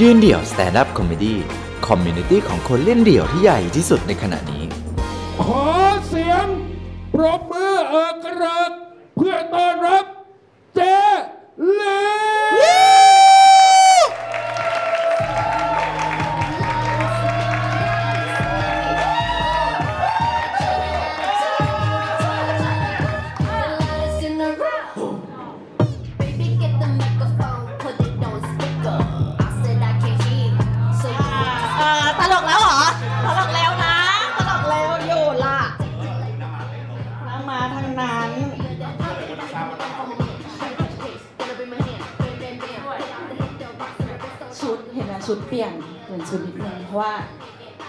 ยืนเดี่ยว stand-up comedy community ของคนเล่นเดี่ยวที่ใหญ่ที่สุดในขณะนี้ ขอเสียงปรบมือเอิกเกริกเพื่อต้อนรับเจ๊หลิง ชุดเปลี่ยนเปลี่ยนชุดนิดนึงเพราะว่า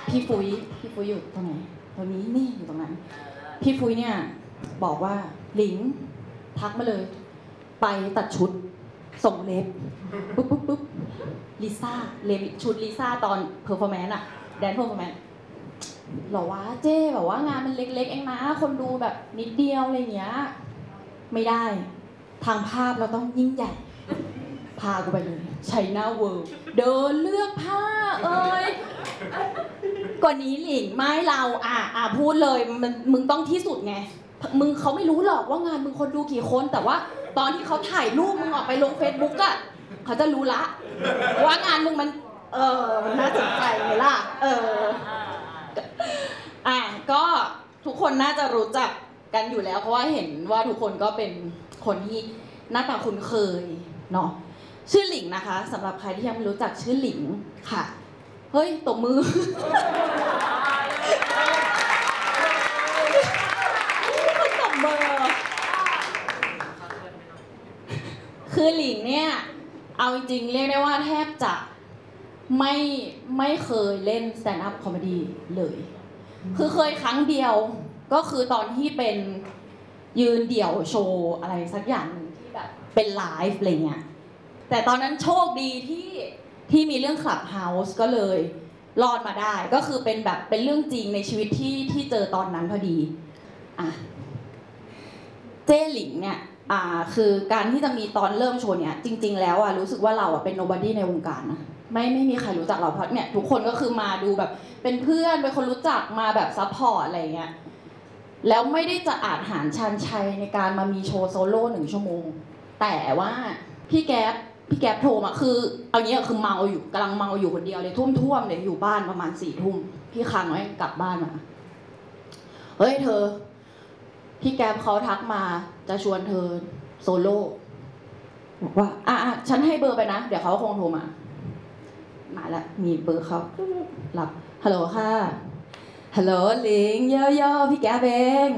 พี่ฟุยพี่ฟุ้ยอยู่ตรงไหนตรงนี้นี่อยู่ตรงนั้น พี่ฟุ้ยเนี่ยบอกว่าหลิงทักมาเลย ไปตัดชุดส่งเล็บปุ๊บปุ๊บปุ๊บลิซ่าเล็บชุดลิซ่าตอนเพอร์ฟอร์แมนซ์อะแดนเพอร์ฟอร์แมนซ์หรอวะเจ้แบบว่างานมันเล็กๆเองนะคนดูแบบนิดเดียวอะไรเงี้ยไม่ได้ ทางภาพเราต้องยิ่งใหญ่ พากูไปเลย China World เดินเลือกผ้าเอ้ยก่อนนี้หลิงไม่เราอะอะพูดเลยมันมึงต้องที่สุดไง มึงเขาไม่รู้หรอกว่างานมึงคนดูกี่คน แต่ว่าตอนที่เขาถ่ายรูปมึงออกไปลงเฟซบุ๊กอะเขาจะรู้ละ ว่างานมึงมัน เออมันน่าสนใจไหมล่ะ เอออะก็ทุกคนน่าจะรู้จักกันอยู่แล้ว เพราะว่าเห็นว่าทุกคนก็เป็นคนที่หน้าตาคุ้นเคยเนาะ ชื่อหลิงนะคะสำหรับใครที่ยังไม่รู้จักชื่อหลิงค่ะ เฮ้ยตบมือ คนตบมือ คือหลิงเนี่ย เอาจริงเรียกได้ว่าแทบจะไม่ไม่เคยเล่น stand up comedy เลย คือเคยครั้งเดียวก็คือตอนที่เป็นยืนเดี่ยวโชว์อะไรสักอย่างที่แบบเป็นไลฟ์อะไรเงี้ย แต่ตอนนั้นโชคดีที่ที่มีเรื่อง Clubhouse ก็เลยรอดมาได้ก็คือเป็นแบบเป็นเรื่องจริงในชีวิตที่ที่เจอตอนนั้นพอดีอะเจ้หลิงเนี่ยอ่าคือการที่จะมีตอนเริ่มโชว์เนี่ยจริง ๆ แล้วอะรู้สึกว่าเราอะเป็น nobody ในวงการนะไม่ไม่มีใครรู้จักเราเพราะเนี่ยทุกคนก็คือมาดูแบบเป็นเพื่อนเป็นคนรู้จักมาแบบ support อะไรเงี้ยแล้วไม่ได้จะอาจหาญชาญชัยในการมามีโชว์โซโล่หนึ่งชั่วโมง แต่ว่าพี่แก๊ป พี่แก๊ปโทรมาคือเอางี้คือเมาอยู่กำลังเมาอยู่คนเดียวเลยทุ่มท่วมๆเลยอยู่บ้านประมาณสี่ทุ่มพี่ค้างไว้กลับบ้านมาเฮ้ยเธอ พี่แก๊ปเขาทักมาจะชวนเธอโซโล่บอกว่า อะอะฉันให้เบอร์ไปนะ เดี๋ยวเขาคงโทรมา มาแล้วมีเบอร์เขารับฮัลโหลค่ะฮัลโหลหลิงเยอะๆพี่แก๊ปเอง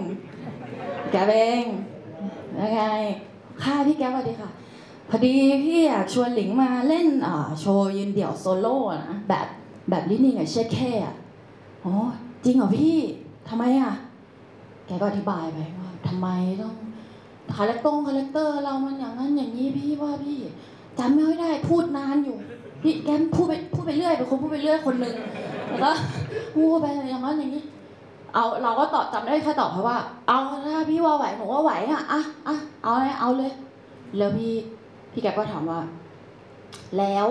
แก๊ปเองยังไงค่ะพี่แก๊ปสวัสดีค่ะ พอดีพี่อยากชวนหลิงมาเล่นโชว์ยืนเดี่ยวโซโล่นะแบบแบบลินนี่กับเชคแค่อ๋อจริงเหรอพี่ทำไมอะ แกก็อธิบายไปว่าทำไมต้องคาแรคตง character เรามันอย่างนั้นอย่างนี้พี่ว่าพี่จำไม่ค่อยได้พูดนานอยู่พี่แกพูดไปพูดไปเรื่อยเป็นคนพูดไปเรื่อยคนหนึ่งแล้วก็พูดไปอย่างนั้นอย่างนี้ เอาเราก็ตอบจำได้แค่ตอบเพราะว่า เอาถ้าพี่ว่าไหวหนูว่าไหวอะอะอะเอาเลยเอาเลย แล้วพี่ พี่แกก็ถามว่า แล้ว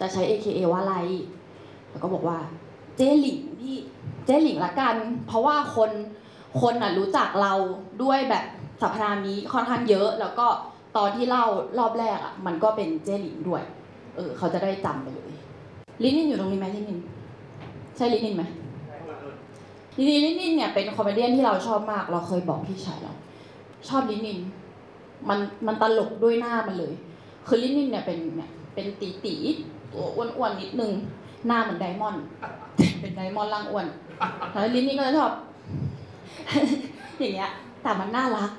จะใช้ AKA ว่าอะไร แล้วก็บอกว่า เจ๊หลิงพี่เจ๊หลิงละกัน เพราะว่าคนคนอะรู้จักเราด้วยแบบสรรพนามนี้ค่อนข้างเยอะ แล้วก็ตอนที่เล่ารอบแรกอะ มันก็เป็นเจ๊หลิงด้วย เออ เขาจะได้จำไปเลยลินินอยู่ตรงนี้ไหมลินินใช่ลินินไหมลินินลินินเนี่ยเป็น comedy ที่เราชอบมาก เราเคยบอกพี่ชายเราชอบลินิน มันมันตลกด้วยหน้ามันเลย คือลินินเนี่ยเป็นเนี่ยเป็นตีตีตัวอ้วนๆนิดนึงหน้าเหมือนไดมอนด์เป็นไดมอนด์ร่างอ้วนแล้วลินนี่ก็จะชอบอย่างเงี้ย แต่มันน่ารัก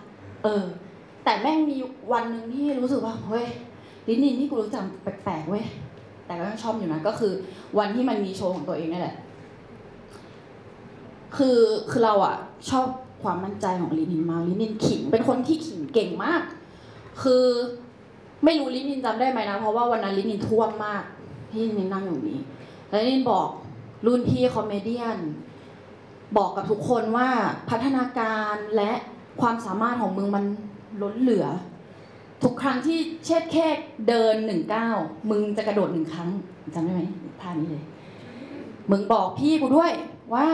เออ แต่แม่งมีวันหนึ่งที่รู้สึกว่าเฮ้ยลินนี่นี่กูรู้จักแปลกๆเว้ยแต่ก็ยังชอบอยู่นะก็คือ วันที่มันมีโชว์ของตัวเองนี่แหละ คือคือเราอะชอบความมั่นใจของลินินมากลินินขิงเป็นคนที่ขิงเก่งมาก คือ ไม่รู้ลินินจำได้ไหมนะ เพราะว่าวันนั้นลินินท่วมมากที่ลินินนั่งอยู่นี้ แล้วลินินบอกรุ่นพี่ comedy บอกกับทุกคนว่าพัฒนาการและความสามารถของมึงมันล้นเหลือ ทุกครั้งที่เช็ดแค่เดินหนึ่งก้าวมึงจะกระโดดหนึ่งครั้งจำได้ไหมท่านี้เลย มึงบอกพี่กูด้วยว่า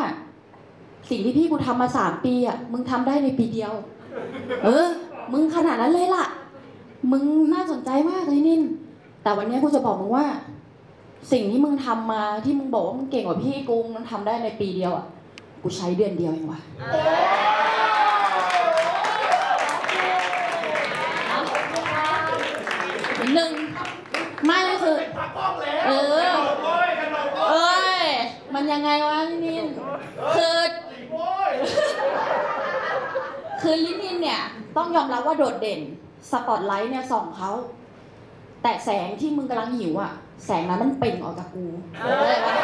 สิ่งที่พี่กูทำมาสามปีอะมึงทำได้ในปีเดียว เออ มึงขนาดนั้นเลยล่ะ มึงน่าสนใจมากเลยนิน แต่วันนี้กูจะบอกมึงว่า สิ่งที่มึงทำมาที่มึงบอกว่ามึงเก่งกว่าพี่กูมึงทำได้ในปีเดียวอะ กูใช้เดือนเดียวเองว่ะนิดนึงไม่เลยคือเออเอ้ยมันยังไงวะนินคือคือลินินเนี่ยต้องยอมรับว่าโดดเด่น สปอตไลท์เนี่ยส่องเขา แต่แสงที่มึงกำลังหิวอะแสงนั้นมันเปล่งออกจากกูเข้าใจปะ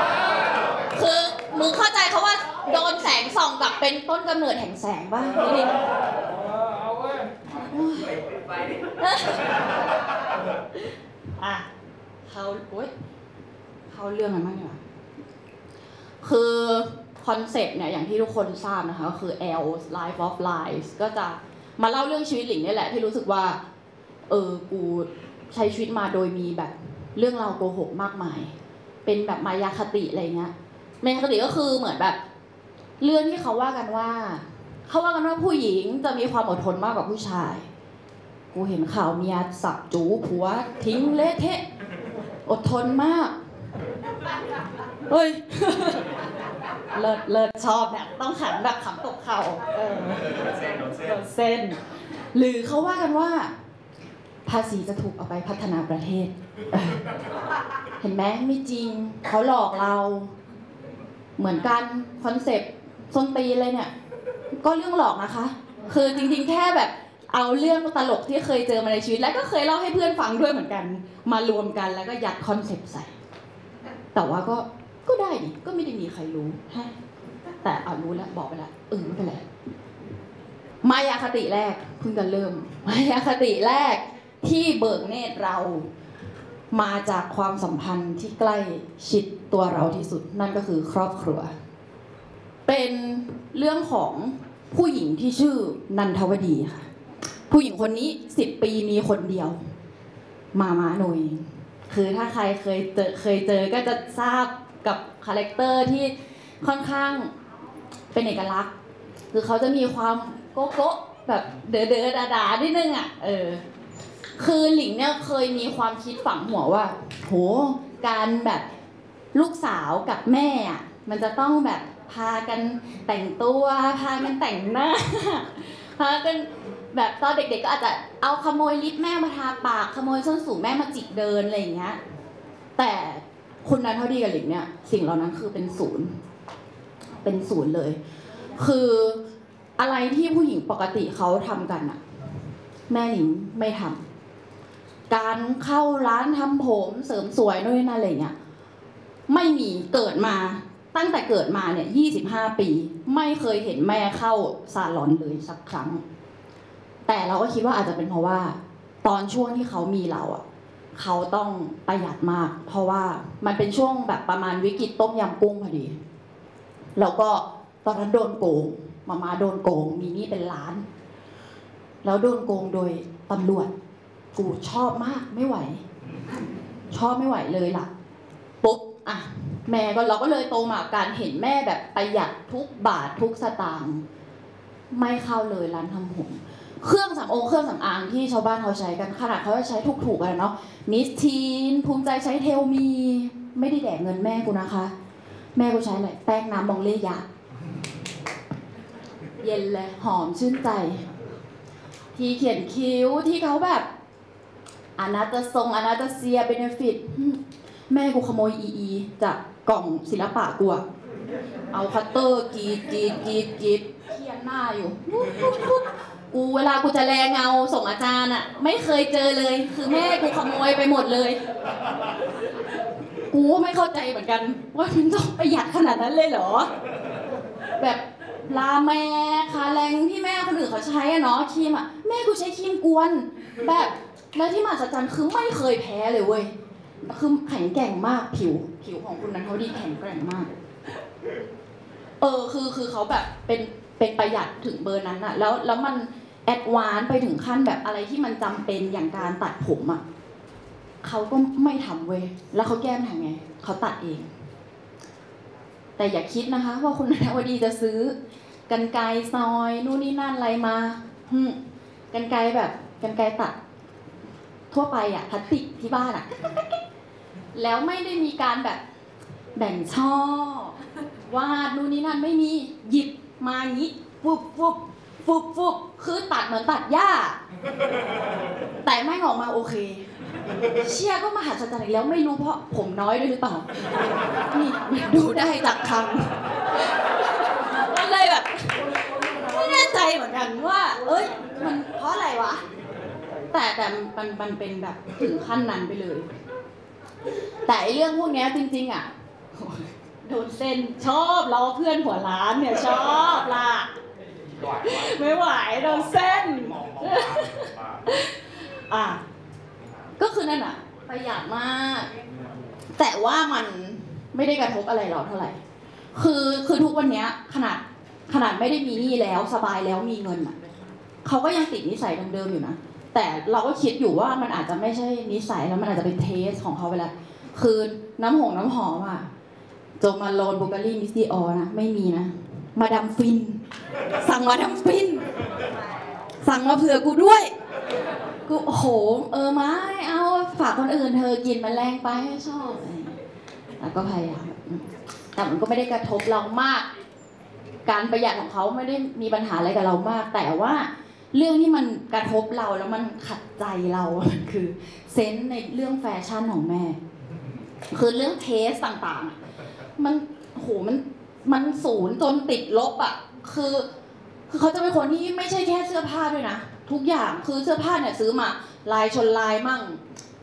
คือมึงเข้าใจเขาว่าโดนแสงส่องกลับเป็นต้นกำเนิดแห่งแสงป่ะลินินเอาเว้ยอะเขาโอ๊ยเขาเรื่องกันบ้างดีกว่าคือคอนเซปต์เนี่ยอย่างที่ทุกคนทราบนะคะก็คือ L Life of Lies ก็จะ มาเล่าเรื่องชีวิตหลิงนี่แหละที่รู้สึกว่า เออกูใช้ชีวิตมาโดยมีแบบเรื่องราวโกหกมากมาย เป็นแบบมายาคติอะไรเงี้ยมายาคติก็คือเหมือนแบบ เรื่องที่เขาว่ากันว่า เขาว่ากันว่าผู้หญิงจะมีความอดทนมากกว่าผู้ชาย กูเห็นข่าวเมียสับจูผัว ทิ้งเละเทะอดทนมาก เฮ้ย เลิศเลิศชอบเนี่ยต้องขันแบบขำตกเข่าเออโดนเส้น หรือเขาว่ากันว่า ภาษีจะถูกเอาไปพัฒนาประเทศเออเห็นไหมไม่จริงเขาหลอกเรา เหมือนกันคอนเซปต์ส้นตีนเลยเนี่ย ก็เรื่องหลอกนะคะ คือจริงๆแค่แบบเอาเรื่องตลกที่เคยเจอมาในชีวิต แล้วก็เคยเล่าให้เพื่อนฟังด้วยเหมือนกัน มารวมกันแล้วก็ยัดคอนเซปต์ใส่ แต่ว่าก็ ก็ได้นี่ก็ไม่ได้มีใครรู้ฮะแต่เอารู้แล้วบอกไปแล้วเออไม่เป็นไรมายาคติแรกเพิ่งจะเริ่ม มายาคติแรกที่เบิกเนตรเรามาจากความสัมพันธ์ที่ใกล้ชิดตัวเราที่สุด นั่นก็คือครอบครัว เป็นเรื่องของผู้หญิงที่ชื่อนันทวดีค่ะ ผู้หญิงคนนี้สิบปีมีคนเดียว มามาหน่ยคือถ้าใครเคยเจอเคยเจอก็จะทราบ กับ character ที่ค่อนข้างเป็นเอกลักษณ์ คือเขาจะมีความโก๊ะโก๊ะแบบเด๋อเด๋อดาดานิดนึงอะเออคือหลิงเนี่ยเคยมีความคิดฝังหัวว่า โห การแบบลูกสาวกับแม่อะมันจะต้องแบบพากันแต่งตัวพากันแต่งหน้าพากันแบบตอนเด็กๆก็อาจจะเอาขโมยลิปแม่มาทาปากขโมยส้นสูงแม่มาจิกเดินอะไรอย่างเงี้ยแต่ คุณนันเท่าดีกับหลิงเนี่ย สิ่งเหล่านั้นคือเป็นศูนย์ เป็นศูนย์เลย คืออะไรที่ผู้หญิงปกติเขาทำกันอะแม่หลิงไม่ทำการเข้าร้านทำผมเสริมสวยนู่นนั่นอะไรเงี้ยไม่มีเกิดมาตั้งแต่เกิดมาเนี่ยยี่สิบห้าปี ไม่เคยเห็นแม่เข้าซาลอนเลยสักครั้ง แต่เราก็คิดว่าอาจจะเป็นเพราะว่า ตอนช่วงที่เขามีเราอะ เขาต้องประหยัดมาก เพราะว่ามันเป็นช่วงแบบประมาณวิกฤตต้มยำกุ้งพอดี แล้วก็ตอนนั้นโดนโกงมามาโดนโกง มีนี้เป็นล้าน แล้วโดนโกงโดยตำรวจกูชอบมากไม่ไหว ชอบไม่ไหวเลยล่ะปุ๊บอะแม่ก็เราก็เลยโตมาการเห็นแม่แบบประหยัดทุกบาททุกสตางค์ไม่เข้าเลยร้านทำผม เครื่องสำอางเครื่องสำอางที่ชาวบ้านเขาใช้กันขนาดเขาจะใช้ถูกๆกันเนาะมิสทีนภูมิใจใช้เทลมี ไม่ได้แดกเงินแม่กูนะคะ แม่กูใช้อะไรแป้งน้ำมองเล่ยะเย็นเลยหอมชื่นใจ ที่เขียนคิ้วที่เขาแบบอนาตาทรง Anastasia Benefit แม่กูขโมย EE จากกล่องศิลปะกูอะเอาคัตเตอร์กรีดกรีดกรีดกรีดเขียนหน้าอยู่ กูเวลากูจะแลเงาส่งอาจารย์อะไม่เคยเจอเลย คือแม่กูขโมยไปหมดเลย กูไม่เข้าใจเหมือนกัน ว่ามันต้องประหยัดขนาดนั้นเลยเหรอ แบบลาแม่คาแรงที่แม่คนอื่นเขาใช้อะเนาะครีมอะแม่กูใช้ครีมกวน แบบแล้วที่มหัศจรรย์คือไม่เคยแพ้เลยเว้ยคือแข็งแกร่งมากผิว ผิวของคุณนั้นเขาดีแข็งแกร่งมาก เออคือคือเขาแบบเป็นเป็นประหยัดถึงเบอร์นั้นอะแล้วแล้วมัน แอดวานไปถึงขั้นแบบอะไรที่มันจำเป็นอย่างการตัดผมอะเขาก็ไม่ทำเว้ยแล้วเขาแก้ปัญหาไงเขาตัดเอง แต่อย่าคิดนะคะ ว่าคุณนวดีจะซื้อ กันไกซอยนู่นนี่นั่นอะไรมาหึกันไกแบบกันไกตัด ทั่วไปอะพลาสติกที่บ้านอะแล้วไม่ได้มีการแบบแบ่งช่อวาดนู่นนี่นั่นไม่มีหยิบมาอย่างนี้ฟุบฟุบ ฟุบฟุบคือตัดเหมือนตัดหญ้า แต่แม่งออกมาโอเค เชี่ยก็มหัศจรรย์อีกแล้วไม่รู้เพราะผมน้อยด้วยหรือเปล่า นี่ดูได้จากคำมันเลยแบบไม่แน่ใจเหมือนกันว่า เอ้ย มันเพราะอะไรวะ แต่แต่มันมันเป็นแบบถึงขั้นนั้นไปเลย แต่ไอ้เรื่องพวกเนี้ยจริง ๆ อะโดนเส้นชอบล้อเพื่อนหัวร้านเนี่ยชอบล่ะ ไม่ไหวโดนเส้นอะก็คือนั่นอะประหยัดมาก แต่ว่ามันไม่ได้กระทบอะไรเราเท่าไหร่ คือคือทุกวันเนี้ยขนาดขนาดไม่ได้มีหนี้แล้วสบายแล้วมีเงินอะเขาก็ยังติดนิสัยเดิมๆอยู่นะแต่เราก็คิดอยู่ว่ามันอาจจะไม่ใช่นิสัยแล้วมันอาจจะเป็น taste ของเขาไปแล้วคือน้ำหงน้ำหอมอะ Jo Malone Bvlgari Miss Dior นะไม่มีนะ มาดามฟิน สั่งมาดามฟิน สั่งมาเผื่อกูด้วย กูโอ้โห เออไม่เอาฝากคนอื่นเธอกินมันแรงไปให้ชอบแล้วก็พยายามแต่มันก็ไม่ได้กระทบเรามาก การประหยัดของเขาไม่ได้มีปัญหาอะไรกับเรามาก แต่ว่าเรื่องที่มันกระทบเราแล้วมันขัดใจเรามันคือเซนส์ในเรื่องแฟชั่นของแม่ คือเรื่องเทสต่างๆ มันโหมัน มันศูนย์จนติดลบอะ คือ คือเขาจะเป็นคนที่ไม่ใช่แค่เสื้อผ้าด้วยนะ ทุกอย่างคือเสื้อผ้าเนี่ยซื้อมา ลายชนลายมั่ง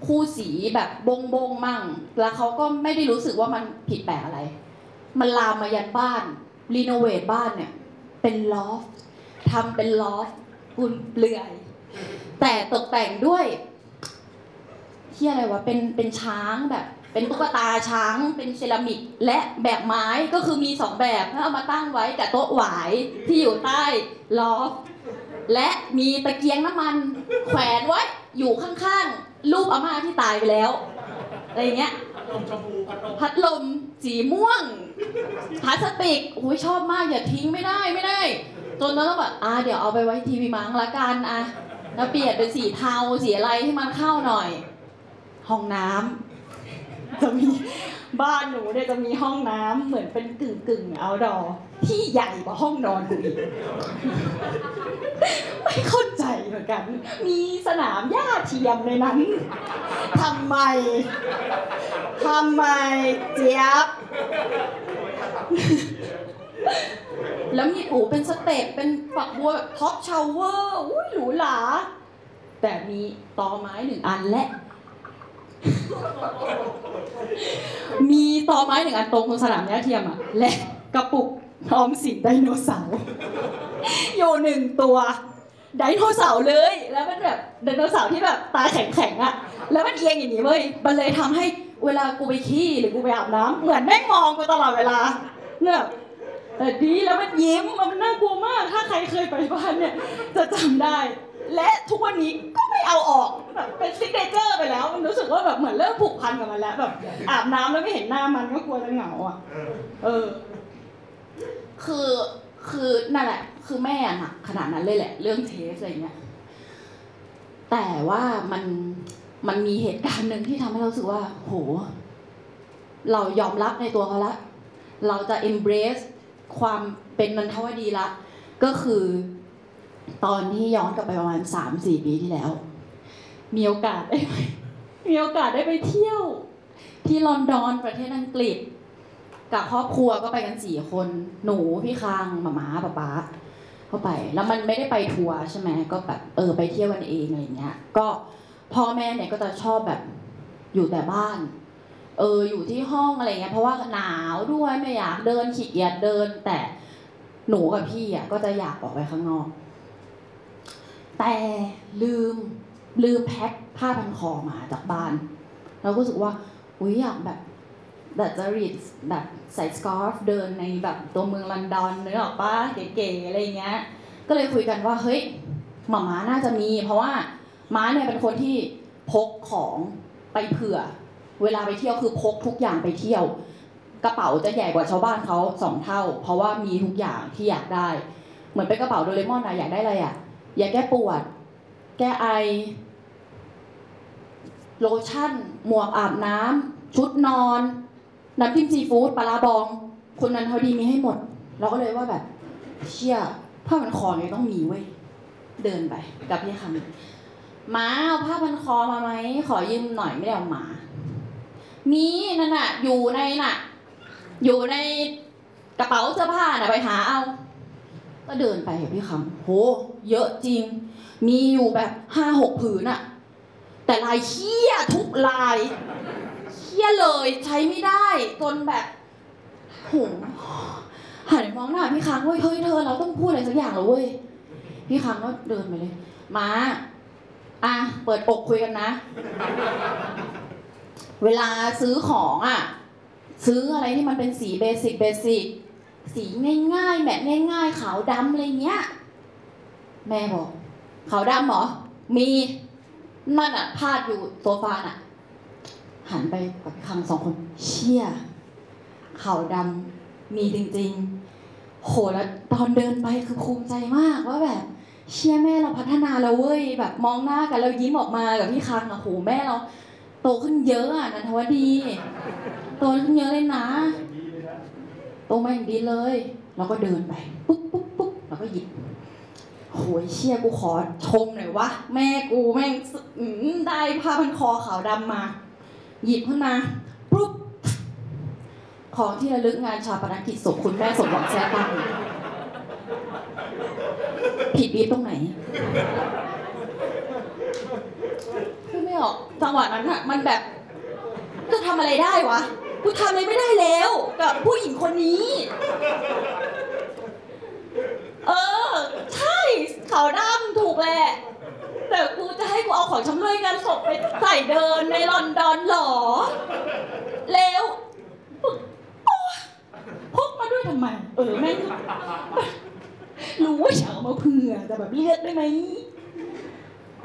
คู่สีแบบบงบงมั่ง แล้วเขาก็ไม่ได้รู้สึกว่ามันผิดแปลกอะไร มันลามมายันบ้านรีโนเวทบ้านเนี่ย เป็นลอฟทำเป็นลอฟอุ่นเปลือย แต่ตกแต่งด้วยที่อะไรวะเป็นเป็นช้างแบบ เป็นตุ๊กตาช้างเป็นเซรามิกและแบบไม้ก็คือมีสองแบบแล้วเอามาตั้งไว้กับโต๊ะหวายที่อยู่ใต้ลอฟและมีตะเกียงน้ำมันแขวนไว้อยู่ข้างๆรูปอาม่าที่ตายไปแล้วอะไรอย่างเงี้ยพัดลมสีม่วงพลาสติกโอ้ยชอบมากอย่าทิ้งไม่ได้ไม่ได้จนต้องแบบอ่าเดี๋ยวเอาไปไว้ทีวีมังละกันอะแล้วเปลี่ยนเป็นสีเทาสีอะไรให้มันเข้าหน่อย ห้องน้ำ จะมีบ้านหนูเนี่ยจะมีห้องน้ำเหมือนเป็นกึ่งกึ่งเอาดอที่ใหญ่กว่าห้องนอนกูอีกไม่เข้าใจเหมือนกัน มีสนามหญ้าเทียมในนั้นทำไมทำไมเจี๊ยบ แล้วมีโอ้เป็น step เป็นฝักบัวแบบ top shower อุ้ยหรูหราแต่มีตอไม้หนึ่งอันและ มีตอไม้หนึ่งอันตรงสนามหญ้าเทียมอะ และกระปุกออมสินไดโนเสาร์อยู่หนึ่งตัวไดโนเสาร์เลย แล้วมันแบบไดโนเสาร์ที่แบบตาแข็งๆอะแล้วมันเอียงอย่างนี้เว้ยมันเลยทำให้เวลากูไปขี้หรือกูไปอาบน้ำเหมือนแม่งมองกูตลอดเวลาเนี่ยแต่ดีแล้วมันยิ้มมันน่ากลัวมาก ถ้าใครเคยไปบ้านเนี่ย จะจำได้ และทุกวันนี้ก็ไม่เอาออกแบบเป็น signature ไปแล้ว มันรู้สึกว่าแบบเหมือนเริ่มผูกพันกับมันแล้วแบบอาบน้ำแล้วไม่เห็นหน้ามันก็กลัวจะเหงาอะ เออ คือคือนั่นแหละ คือแม่อะหนักขนาดนั้นเลยแหละ เรื่อง taste อะไรเงี้ยแต่ว่ามันมันมีเหตุการณ์หนึ่งที่ทำให้เรารู้สึกว่า โห เรายอมรับในตัวเขาละ เราจะ embrace ความเป็นนันทวดีละ ก็คือ ตอนที่ย้อนกลับไปประมาณสามสี่ปีที่แล้ว มีโอกาสได้ไปมีโอกาสได้ไปเที่ยว ที่ลอนดอนประเทศอังกฤษ กับครอบครัวก็ไปกันสี่คนหนูพี่คางหมามาป๊าป๊าเข้าไป แล้วมันไม่ได้ไปทัวร์ใช่ไหมก็แบบเออไปเที่ยวกันเองอะไรเงี้ย ก็พ่อแม่เนี่ยก็จะชอบแบบอยู่แต่บ้าน เอออยู่ที่ห้องอะไรเงี้ยเพราะว่าหนาวด้วยไม่อยากเดินขี้เกียจเดิน แต่หนูกับพี่อะก็จะอยากออกไปข้างนอก แต่ลืมลืมแพ็คผ้าพันคอมาจากบ้าน เราก็รู้สึกว่าอุ้ยอยากแบบแบบจะรีดแบบใส่สการ์ฟเดินในแบบตัวเมืองลอนดอนเนึกออกปะเก๋ๆอะไรเงี้ย ก็เลยคุยกันว่าเฮ้ยหมาม้าน่าจะมี เพราะว่าม้าเนี่ยเป็นคนที่พกของไปเผื่อ เวลาไปเที่ยวคือพกทุกอย่างไปเที่ยว กระเป๋าจะใหญ่กว่าชาวบ้านเขาสองเท่า เพราะว่ามีทุกอย่างที่อยากได้ เหมือนเป็นกระเป๋าโดเรมอนอะอยากได้อะไรอะ ยาแก้ปวด แก้ไอ โลชั่น หมวกอาบน้ำ ชุดนอน น้ำจิ้มซีฟู้ดปลาบอง คนนั้นเขาดีมีให้หมด เราก็เลยว่าแบบ เชี่ยผ้าพันคอเนี่ยต้องมีเว้ย เดินไป กับพี่คำมาเอาผ้าพันคอมาไหม ขอยืมหน่อยไม่ได้เอามา มีนั่นน่ะ อยู่ในน่ะ อยู่ในกระเป๋าเสื้อผ้าน่ะไปหาเอา ก็เดินไปพี่คำโห เยอะจริง มีอยู่แบบห้าหกผืนอะแต่ลายเขี้ยทุกลายเขี้ยเลยใช้ไม่ได้จนแบบโหหันไปมองหน้าพี่ค้างเว้ยเฮ้ยเธอเราต้องพูดอะไรสักอย่างแล้วเว้ยพี่ค้างก็เดินไปเลยมาอะเปิดอกคุยกันนะ เวลาซื้อของอะ ซื้ออะไรที่มันเป็นสีเบสิกเบสิก สีง่ายๆแบบง่ายๆขาวดำอะไรเงี้ย แม่บอกขาวดำเหรอ มีมันอะพาดอยู่โซฟาน่ะ หันไปกับพี่คังสองคน เชี่ยขาวดำมีจริงๆ โหแล้วตอนเดินไปคือภูมิใจมากว่าแบบ เชี่ยแม่เราพัฒนาแล้วเว้ยแบบมองหน้ากันแล้วยิ้มออกมากับพี่คังอะโหแม่เรา โตขึ้นเยอะอะนันทวดี โตขึ้นเยอะเลยนะ ตมาอย่างดีเลยแล้วก็เดินไปปุ๊บปุ๊บปุ๊บแล้วก็หยิบโหยเชี่ยกูขอชมหน่อยวะแม่กูแม่งได้ผ้าพันคอขาวดำมา หยิบขึ้นมาปุ๊บของที่ระลึกงานชาปนกิจศพคุณแม่สมหวังแซ่ตังผิดบีบตรงไหนคือไม่ออกจังหวะนั้นอะมันแบบจะทำอะไรได้วะ กูทำอะไรไม่ได้แล้ว กับผู้หญิงคนนี้ เออ ใช่ขาวดำถูกแหละ แต่กูจะให้กูเอาของชำร่วยงานศพไปใส่เดินในลอนดอนหรอ แล้วพกมาด้วยทำไม เออแม่งรู้ว่าอยาเอามาเผื่อแต่แบบเลือกได้ไหม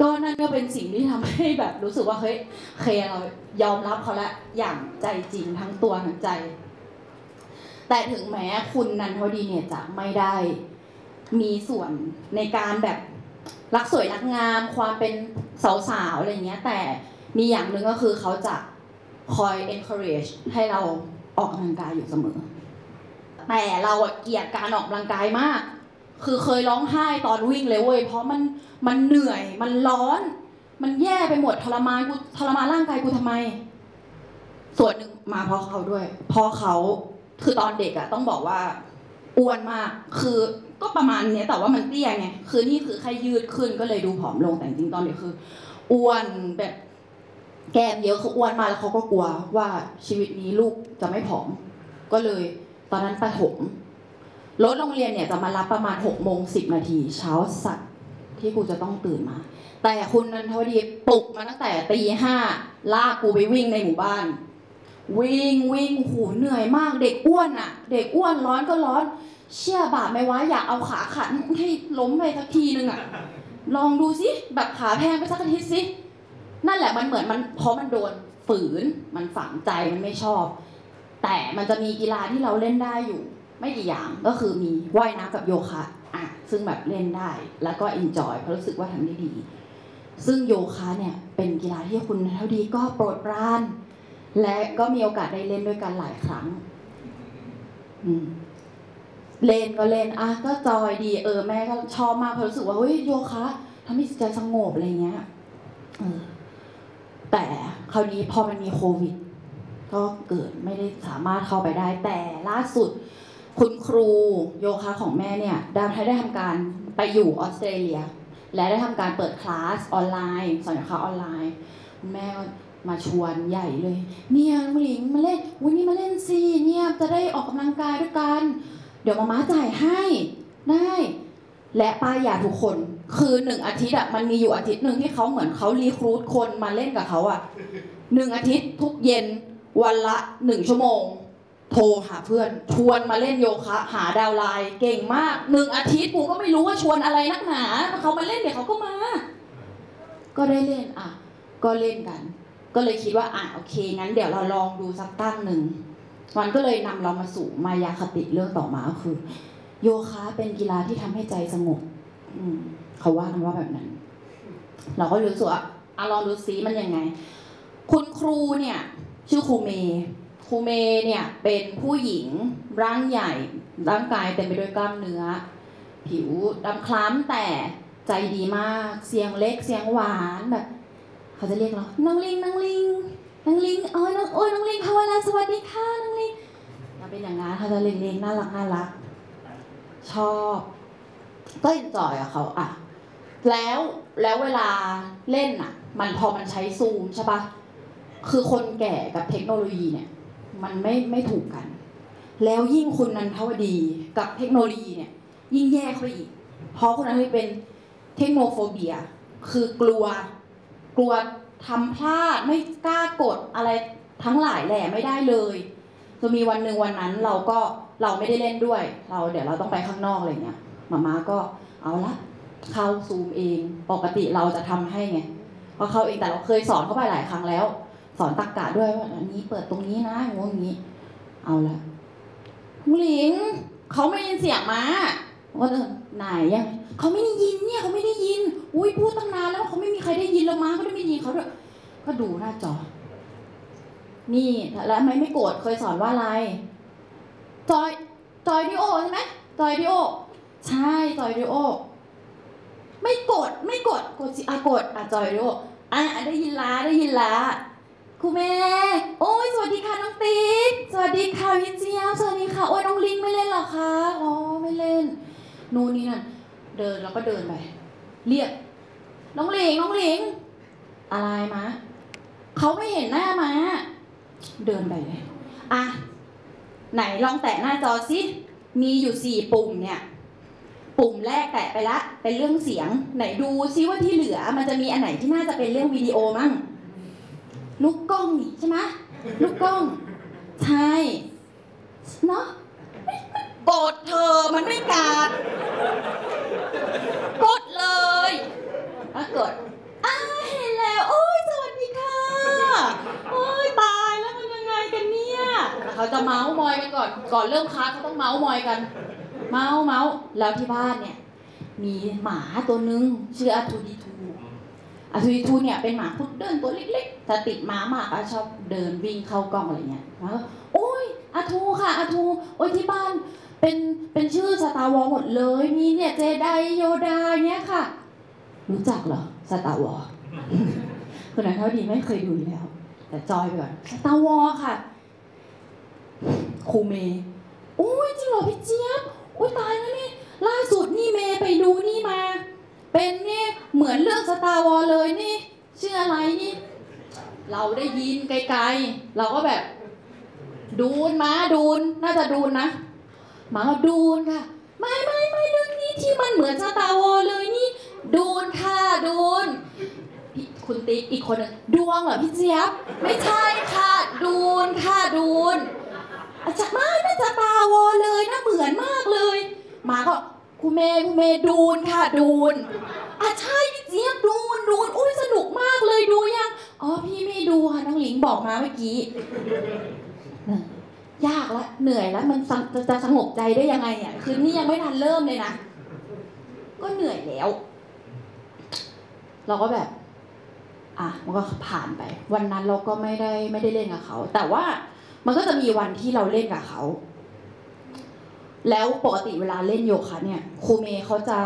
ก็นั่นก็เป็นสิ่งที่ทำให้แบบรู้สึกว่าเฮ้ยเคเรายอมรับเขาละอย่างใจจริงทั้งตัวทั้งใจ แต่ถึงแม้คุณนันทวดีเนี่ยจะไม่ได้มีส่วนในการแบบรักสวยรักงาม ความเป็นสาวๆอะไรเงี้ย แต่มีอย่างหนึ่งก็คือเขาจะคอย encourage ให้เราออกกำลังกายอยู่เสมอ แต่เราเกลียดการออกกำลังกายมาก คือเคยร้องไห้ตอนวิ่งเลยเว้ยเพราะมันมันเหนื่อย มันร้อน มันแย่ไปหมดทรมานกูทรมานร่างกายกูทำไม ส่วนหนึ่งมาเพราะเขาด้วยเพราะเขาคือตอนเด็กอะต้องบอกว่าอ้วนมาก คือก็ประมาณเนี้ยแต่ว่ามันเตี้ยไงคือนี่คือแค่ยืดขึ้นก็เลยดูผอมลงแต่จริงตอนเด็กคืออ้วนแบบแก้มเยอะคืออ้วนมาแล้วเขาก็กลัวว่าชีวิตนี้ลูกจะไม่ผอม ก็เลย ตอนนั้นประถม รถโรงเรียนเนี่ยจะมารับประมาณหกโมงสิบนาทีเช้าสัตว์ที่กูจะต้องตื่นมา แต่คุณนันทวดีปลุกมาตั้งแต่ตีห้าลากกูไปวิ่งในหมู่บ้าน วิ่งวิ่งหูเหนื่อยมากเด็กอ้วนอะเด็กอ้วนร้อนก็ร้อน เชี่ยบาปไหมวะอยากเอาขาขันให้ล้มไปสักทีนึงอะลองดูสิแบบขาแพงไปสักอาทิตย์สินั่นแหละมันเหมือนมันเพราะมันโดนฝืนมันฝังใจมันไม่ชอบ แต่มันจะมีกีฬาที่เราเล่นได้อยู่ ไม่กี่อย่างก็คือมีว่ายน้ำกับโยคะอะซึ่งแบบเล่นได้แล้วก็เอนจอยเพราะรู้สึกว่าทำได้ดี ซึ่งโยคะเนี่ยเป็นกีฬาที่คุณเท่าดีก็โปรดปราน และก็มีโอกาสได้เล่นด้วยกันหลายครั้งเล่นก็เล่นอะก็จอยดีเออแม่ก็ชอบมากเพราะรู้สึกว่าเฮ้ยโยคะทำให้จิตใจสงบอะไรเงี้ยแต่คราวนี้พอมันมีโควิด ก็เกิดไม่ได้สามารถเข้าไปได้แต่ล่าสุด คุณครูโยคะของแม่เนี่ยได้ได้ทำการไปอยู่ออสเตรเลีย และได้ทำการเปิดคลาสออนไลน์สอนโยคะออนไลน์คุณแม่มาชวนใหญ่เลย เนี่ยน้องหลิงมาเล่นวันนี้มาเล่นสิเนี่ยจะได้ออกกำลังกายด้วยกัน เดี๋ยวมาม่าจ่ายให้ได้ และป้ายยาทุกคนคือหนึ่งอาทิตย์อะมันมีอยู่อาทิตย์หนึ่งที่เขาเหมือนเขารีครูดคนมาเล่นกับเขาอะหนึ่งอาทิตย์ทุกเย็นวันละหนึ่งชั่วโมง โทรหาเพื่อนชวนมาเล่นโยคะ หาดาวไลน์เก่งมากหนึ่งอาทิตย์กูก็ไม่รู้ว่าชวนอะไรนักหนาเขามาเล่นเดี๋ยวเขาก็มา ก็ได้เล่นอะ ก็เล่นกัน ก็เลยคิดว่าอะโอเคงั้นเดี๋ยวเราลองดูสักตั้งหนึ่งมันก็เลยนำเรามาสู่มายาคติเรื่องต่อมาก็คือ โยคะเป็นกีฬาที่ทำให้ใจสงบอืมเขาว่ากันว่าแบบนั้น เราก็รู้สึกว่าอะลองดูซิมันยังไง คุณครูเนี่ย ชื่อครูเมย์ ครูเมย์เนี่ยเป็นผู้หญิงร่างใหญ่ ร่างกายเต็มไปด้วยกล้ามเนื้อ ผิวดำคล้ำแต่ใจดีมากเสียงเล็กเสียงหวานแบบเขาจะเรียกเราน้องลิงน้องลิงน้องลิงโอ้ยน้องโอ้ยน้องลิงเขาแล้วสวัสดีค่ะน้องลิงเราเป็นอย่างนั้นเขาจะเล็งๆน่ารักน่ารักชอบ ก็ enjoy กับเขาอะแล้วแล้วเวลาเล่นอะ มันพอมันใช้ซูมใช่ปะคือคนแก่กับเทคโนโลยีเนี่ย มันไม่ไม่ถูกกัน แล้วยิ่งคุณนันทวดีกับเทคโนโลยีเนี่ย ยิ่งแย่เข้าไปอีก เพราะคุณนันทวดีเป็น technophobia คือกลัวกลัวทำพลาดไม่กล้ากดอะไรทั้งหลายแหล่ไม่ได้เลยจะมีวันหนึ่งวันนั้นเราก็เราไม่ได้เล่นด้วย เราเดี๋ยวเราต้องไปข้างนอกอะไรเงี้ยมาม่าก็เอาละเข้าซูมเอง ปกติเราจะทำให้ไงเพราะเขาเองแต่เราเคยสอนเขาไปหลายครั้งแล้ว สอนตักกะด้วยว่าอันนี้เปิดตรงนี้นะอย่างงอย่างนี้ เอาละคุณหลิงเขาไม่ได้ยินเสียงมาว่าเออไหนยังเขาไม่ได้ยินเนี่ยเขาไม่ได้ยิน อุ้ยพูดตั้งนานแล้วเขาไม่มีใครได้ยินแล้วมาก็ได้ไม่ยินเขาด้วยก็ดูหน้าจอ นี่แล้วไม่ไม่โกรธเคยสอนว่าอะไร join join audio ใช่ไหม join audio ใช่ join audio ไม่กดไม่กดกดสิอะกดอะจอยดิโออะได้ยินละได้ยินละ ครูเมย์โอ้ยสวัสดีค่ะน้องติ๊กสวัสดีค่ะพี่เจียบสวัสดีค่ะโอ้ยน้องลิงไม่เล่นหรอคะอ๋อไม่เล่นนู่นนี่นั่นเดินแล้วก็เดินไปเรียกน้องลิงน้องลิงอะไรมะเขาไม่เห็นหน้ามาเดินไปเลยอะไหนลองแตะหน้าจอสิมีอยู่สี่ปุ่มเนี่ย ปุ่มแรกแตะไปละเป็นเรื่องเสียง ไหนดูซิว่าที่เหลือมันจะมีอันไหนที่น่าจะเป็นเรื่องวิดีโอมั่ง ลูกกล้องนี่ใช่ไหมลูกกล้อง ใช่เนาะกดเธอมันไม่กาดกดเลยอะกดอ้าเห็นแล้ว โอ้ยสวัสดีค่ะ โอ้ยตายแล้วมันยังไงกันเนี่ยเขาจะเมาส์มอยกันก่อน ก่อนเริ่มค้าเขาต้องเมาส์มอยกัน เมาส์เมาส์แล้วที่บ้านเนี่ย มีหมาตัวนึงชื่ออาทูดีทู R2-D2 เนี่ยเป็นหมาพุดเดิ้ลตัวเล็กๆแต่ติดม้ามากอะชอบเดินวิ่งเข้ากล้องอะไรเงี้ยแล้วก็โอ้ยอาทูค่ะอาทูโอ้ยที่บ้านเป็นเป็นชื่อ Star Wars หมดเลยมีเนี่ยเจไดโยดาเนี้ยค่ะ รู้จักเหรอ Star Wars คนนั้นเท่าดีไม่เคยดูแล้ว แต่ join ไปก่อน Star Wars ค่ะครูเมย์โอ้ยจริงเหรอพี่เจี๊ยบโอ้ยตายแล้วนี่ล่าสุดนี่เมย์ไปดูนี่มา เป็นนี่เหมือนเรื่อง Star Wars เลยนี่ชื่ออะไรนี่ เราได้ยินไกลๆ เราก็แบบ Dune มา Dune น่าจะ Dune นะหมาก็ Dune ค่ะ ไม่ไม่ไม่เรื่องนี้ที่มันเหมือน Star Wars เลยนี่ Dune ค่ะ Dune พี่คุณติ๊กอีกคนนึงดวงเหรอพี่เจี๊ยบ ไม่ใช่ค่ะ Dune ค่ะ Duneอาจจะไม่ไม่สตาวอเลยนะเหมือนมากเลยหมาก็ คุณเมย์คุณเมย์ดูนค่ะดูนอะใช่พี่เจี๊ยบดูนดูนอุ้ยสนุกมากเลยดูยังอ๋อพี่ไม่ดูค่ะน้องหลิงบอกมาเมื่อกี้ยากละเหนื่อยแล้วมันจะจะจะสงบใจได้ยังไงอะคืนนี้ยังไม่ทันเริ่มเลยนะก็เหนื่อยแล้ว เราก็แบบ อะมันก็ผ่านไป วันนั้นเราก็ไม่ได้ไม่ได้เล่นกับเขา แต่ว่ามันก็จะมีวันที่เราเล่นกับเขา แล้วปกติเวลาเล่นโยคะเนี่ยครูเมย์เขาจะ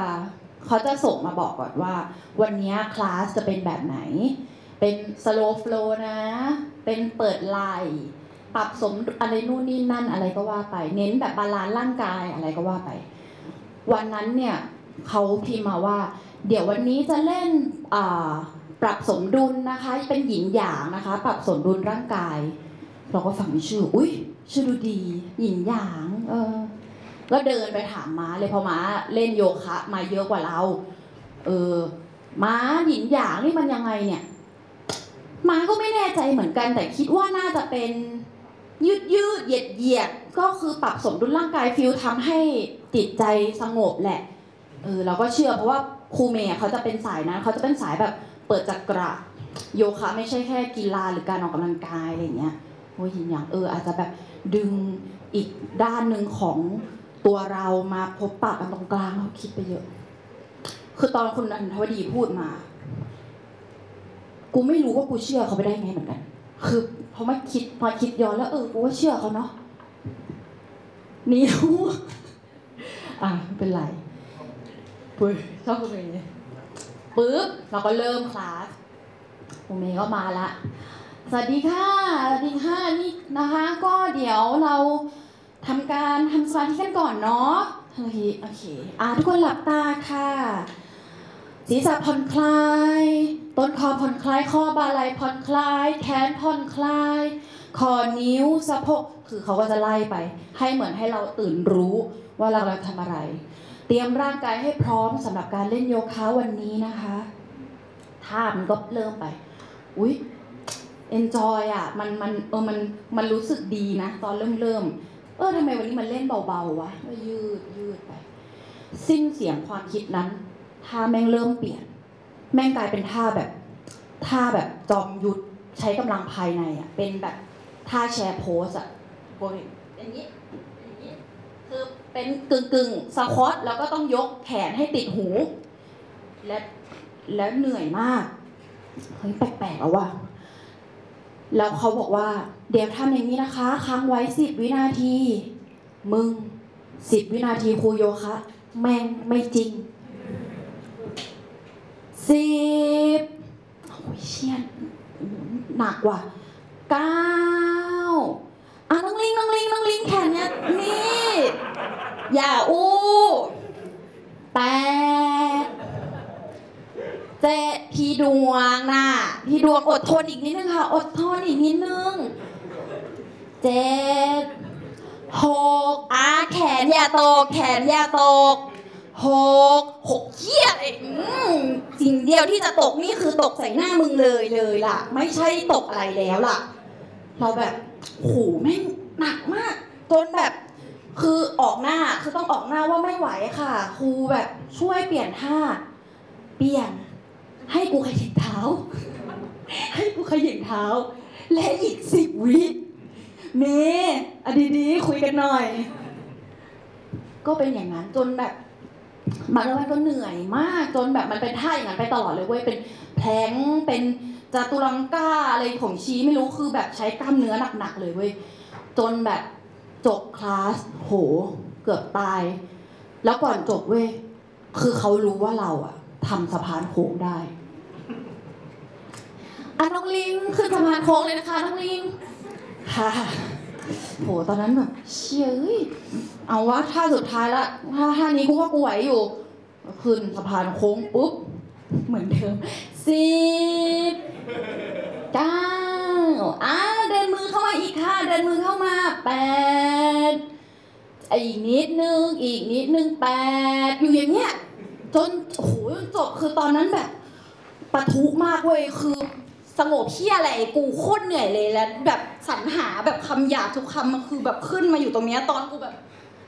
เขาจะส่งมาบอกก่อนว่า วันนี้คลาสจะเป็นแบบไหน เป็น slow flow นะ เป็นเปิดไหลปรับสมดุลอะไรนู่นนี่นั่นอะไรก็ว่าไป เน้นแบบ balance ร่างกายอะไรก็ว่าไป วันนั้นเนี่ยเขาพิมพ์มาว่า เดี๋ยววันนี้จะเล่นปรับสมดุลนะคะ เป็นหยินหยางนะคะ ปรับสมดุลร่างกาย เราก็ฟังชื่อ อุ้ยชื่อดูดี หยินหยาง เออ ก็เดินไปถามม้าเลยเพราะม้าเล่นโยคะมาเยอะกว่าเรา เออ ม้าหยินหยางนี่มันยังไงเนี่ย ม้าก็ไม่แน่ใจเหมือนกัน แต่คิดว่าน่าจะเป็นยืดยืดเหยียดเหยียดก็คือปรับสมดุลร่างกายฟิลทำให้จิตใจสงบแหละ เออเราก็เชื่อเพราะว่าครูเมย์เขาจะเป็นสายนั้นเขาจะเป็นสายแบบเปิดจักระโยคะไม่ใช่แค่กีฬาหรือการออกกำลังกายอะไรเงี้ยโอ้ยยินอย่างเอออาจจะแบบดึงอีกด้านหนึ่งของ ตัวเรามาพบปะกันตรงกลางเราคิดไปเยอะ คือตอนคุณอันทวดีพูดมา กูไม่รู้ว่ากูเชื่อเขาไปได้ไงเหมือนกัน คือพอมาคิดพอคิดย้อนแล้วเออกูว่าเชื่อเขาเนาะนิ้วอะไม่เป็นไรปุ๊บชอบคุณเมย์ปุ๊บเราก็เริ่มคลาสคุณเมย์ก็มาละสวัสดีค่ะสวัสดีค่ะนี่นะคะ ก็เดี๋ยวเรา ทำการทำสมาธิกันก่อนเนาะโอเคโอเคอะทุกคนหลับตาค่ะศีรษะผ่อนคลาย ต้นคอผ่อนคลายคอบ่าไหล่ผ่อนคลาย แขนผ่อนคลาย คอนิ้วสะโพก คือเขาก็จะไล่ไป ให้เหมือนให้เราตื่นรู้ว่าเรากำลังทำอะไร เตรียมร่างกายให้พร้อมสำหรับการเล่นโยคะวันนี้นะคะท่ามันก็เริ่มไป อุ๊ย enjoy อะ มันมันเออมันมันรู้สึกดีนะ ตอนเริ่มเริ่ม เออทำไมวันนี้มันเล่นเบาๆวะก็ยืดยืดไป สิ้นเสียงความคิดนั้นท่าแม่งเริ่มเปลี่ยน แม่งกลายเป็นท่าแบบท่าแบบจอมยุทธใช้กำลังภายในอะ เป็นแบบท่าแชร์โพสอะโอ้ยอย่างนี้อย่างนี้ คือเป็นกึ่งกึ่งสควอตแล้วก็ต้องยกแขนให้ติดหู และแล้วเหนื่อยมากเฮ้ยแปลกๆแล้วว่ะ แล้วเขาบอกว่า เดี๋ยวทำอย่างนี้นะคะ ค้างไว้สิบวินาที มึงสิบวินาทีครูโยคะแม่งไม่จริงสิบโอ้ยเชี่ยหนักว่ะเก้าอะน้องลิงน้องลิงน้องลิงแขนเนี่ยนี่ อย่าอู้แปด เจ็ดพี่ดวงน่ะพี่ดวงอดทนอีกนิดนึงค่ะ อดทนอีกนิดนึงเจ็ดหกอะแขนอย่าตก แขนอย่าตกหกหกเหี้ยเลยสิ่งเดียวที่จะตกนี่คือตกใส่หน้ามึงเลยเลยล่ะ ไม่ใช่ตกอะไรแล้วล่ะ เราแบบโหแม่งหนักมากจนแบบคือออกหน้าคือต้องออกหน้าว่าไม่ไหวค่ะ ครูแบบช่วยเปลี่ยนท่า เปลี่ยน ให้กูขยิบเท้า ให้กูขยิบเท้า และอีกสิบวิเมย์อะดีๆคุยกันหน่อย ก็เป็นอย่างนั้นจนแบบบางวันก็เหนื่อยมากจนแบบมันเป็นท่าอย่างนั้นไปตลอดเลยเว้ยเป็นแพลงเป็นจาตุรังก้าอะไรของชี้ไม่รู้คือแบบใช้กล้ามเนื้อหนักๆเลยเว้ยจนแบบจบคลาสโห เกือบตาย แล้วก่อนจบเว้ยคือเขารู้ว่าเราอะทำสะพานโค้งได้ อะน้องลิงขึ้นสะพานโค้งเลยนะคะน้องลิงค่ะโหตอนนั้นแบบเชี่ยเอ้ยเอาวะท่าสุดท้ายละท่าท่านี้กูว่ากูไหวอยู่ขึ้นสะพานโค้งปุ๊บเหมือนเดิมสิบเก้าอะเดินมือเข้ามาอีกค่ะเดินมือเข้ามาแปดอีกนิดนึงอีกนิดนึงแปดอยู่อย่างเงี้ยจนโอ้โหจนจบคือตอนนั้นแบบปะทุมากเว้ยคือ สงบเพี้ยอะไรกูโคตรเหนื่อยเลยแล้วแบบสรรหาแบบคำหยาบทุกคำมันคือแบบขึ้นมาอยู่ตรงเนี้ยตอนกูแบบ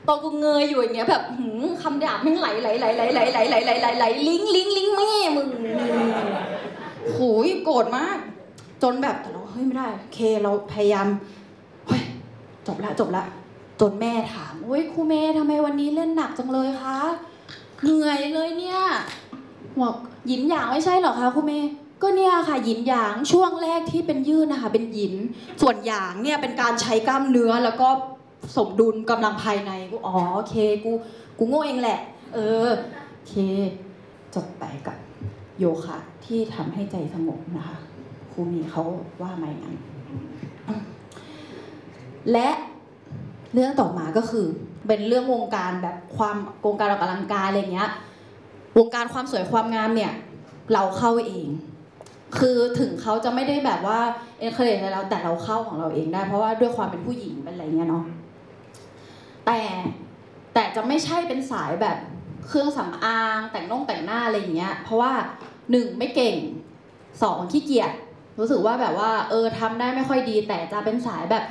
ตอนกูเงยอยู่อย่างเงี้ยแบบหืมคำหยาบแม่งไหลไหลไหลไหลไหลไหลไหลไหลไหลไหลลิงลิงลิงแม่มึงโหยโกรธมาก จนแบบแต่เราเฮ้ยไม่ได้เคเราพยายามเฮ้ยจบละจบละจนแม่ถามเฮ้ยครูเมย์ทำไมวันนี้เล่นหนักจังเลยคะเหนื่อยเลยเนี่ยบอกยินหยางไม่ใช่หรอคะคุณเมย์ ก็เนี่ยค่ะหยินหยางช่วงแรกที่เป็นยืดนะคะ เป็นหยินส่วนหยางเนี่ยเป็นการใช้กล้ามเนื้อแล้วก็สมดุลกำลังภายในกูอ๋อโอเคกูกูโง่เองแหละ เออโอเคจบไปกับโยคะที่ทำให้ใจสงบนะคะครูมีเขาว่ามาอย่างนั้นและเรื่องต่อมาก็คือ เป็นเรื่องวงการแบบความวงการออกกำลังกายอะไรเงี้ยวงการความสวยความงามเนี่ย เราเข้าเอง คือถึงเขาจะไม่ได้แบบว่าเอ็นเคยอะไรเราแต่เราเข้าของเราเองได้ เพราะว่าด้วยความเป็นผู้หญิงเป็นอะไรเงี้ยเนาะแต่แต่จะไม่ใช่เป็นสายแบบเครื่องสำอาง แต่งน่งแต่งหน้าอะไรอย่างเงี้ย เพราะว่าหนึ่งไม่เก่งสองขี้เกียจรู้สึกว่าแบบว่าเออทำได้ไม่ค่อยดี แต่จะเป็นสายแบบ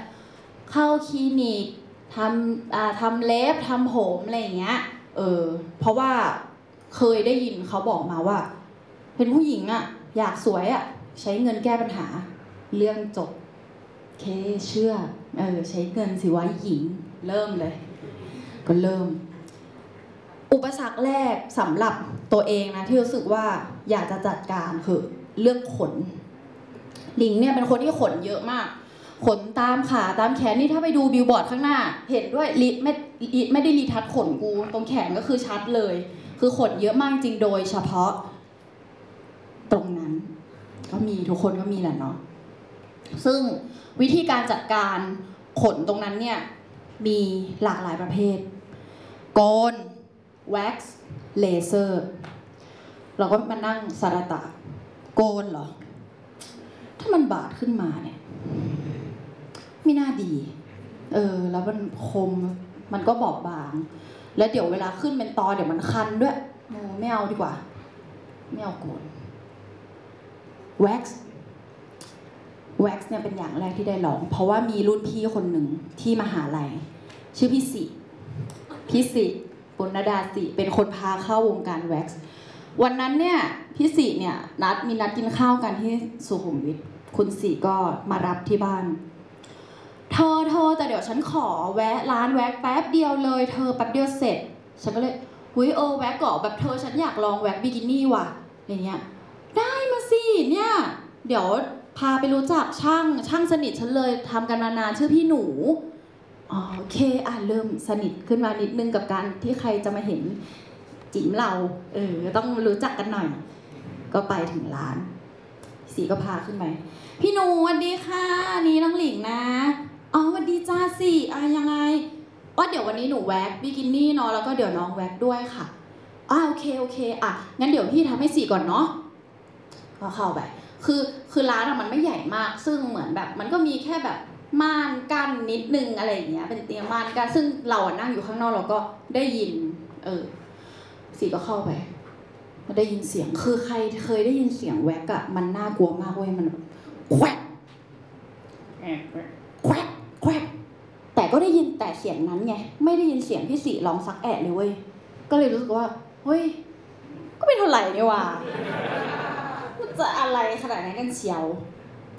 เข้าคลินิกทำอ่าทำเล็บทำผมอะไรอย่างเงี้ยเออเพราะว่าเคยได้ยินเขาบอกมาว่า เป็นผู้หญิงอะ อยากสวยอะใช้เงินแก้ปัญหา เรื่องจบเคเชื่อเออใช้เงินสิวะหญิงเริ่มเลย ก็เริ่ม อุปสรรคแรกสำหรับตัวเองนะที่รู้สึกว่าอยากจะจัดการคือเรื่องขนหลิงเนี่ยเป็นคนที่ขนเยอะมาก ขนตามขาตามแขนนี่ถ้าไปดูบิลบอร์ดข้างหน้า เห็นด้วยลิไม่ไม่ได้รีทัชขนกูตรงแขนก็คือชัดเลย คือขนเยอะมากจริงโดยเฉพาะตรงนั้น ก็มีทุกคนก็มีแหละเนาะซึ่งวิธีการจัดการขนตรงนั้นเนี่ยมีหลากหลายประเภท โกนแว็กซ์เลเซอร์เราก็มานั่งสารตะ โกนเหรอ ถ้ามันบาดขึ้นมาเนี่ย ไม่น่าดี เออ แล้วมันคมมันก็บอบบาง แล้วเดี๋ยวเวลาขึ้นเป็นตอเดี๋ยวมันคันด้วยโอ้ไม่เอาดีกว่า ไม่เอาโกน แว็กซ์แว็กซ์เนี่ยเป็นอย่างแรกที่ได้ลอง เพราะว่ามีรุ่นพี่คนหนึ่งที่มหาลัย ชื่อพี่สิพี่สิปุณดาสิเป็นคนพาเข้าวงการแว็กซ์วันนั้นเนี่ยพี่สิเนี่ยนัดมีนัดกินข้าวกันที่สุขุมวิทคุณสิก็มารับที่บ้าน เธอเธอแต่เดี๋ยวฉันขอแวะร้านแว็กแป๊บเดียวเลย เธอแป๊บเดียวเสร็จ ฉันก็เลยหุยเออแว็แบบเธอฉันอยากลองแว็กบิกินี่ว่ะอย่างเงี้ย ได้มาสิเนี่ยเดี๋ยวพาไปรู้จักช่างช่างสนิทฉันเลยทำกันมานานชื่อพี่หนูอ๋อโอเคอะเริ่มสนิทขึ้นมานิดนึงกับการที่ใครจะมาเห็นจิ๋มเราเออต้องรู้จักกันหน่อย ก็ไปถึงร้าน สีก็พาขึ้นไปพี่หนูสวัสดีค่ะนี่น้องหลิงนะอ๋อสวัสดีจ้าสิอะยังไงว่าเดี๋ยววันนี้หนูแว็กบิกินี่เนาะแล้วก็เดี๋ยวน้องแว็กด้วยค่ะอ่าโอเคโอเค อะงั้นเดี๋ยวพี่ทำให้สีก่อนเนาะ ก็เข้าไป คือคือร้านอะมันไม่ใหญ่มาก ซึ่งเหมือนแบบมันก็มีแค่แบบม่านกั้นนิดนึงอะไรอย่างเงี้ย เป็นเตียงม่านกั้นซึ่งเราอะนั่งอยู่ข้างนอกเราก็ได้ยิน เออสีก็เข้าไปก็ได้ยินเสียง คือใครเคยได้ยินเสียงแวกอะมันน่ากลัวมากเว้ย มันแบบแควกแควกแควกแต่ก็ได้ยินแต่เสียงนั้นไง ไม่ได้ยินเสียงพี่สีร้องซักแอะเลยเว้ย ก็เลยรู้สึกว่า เฮ้ย ก็ไม่เท่าไหร่นี่ว่า มันจะอะไรขนาดนั้นกันเชียว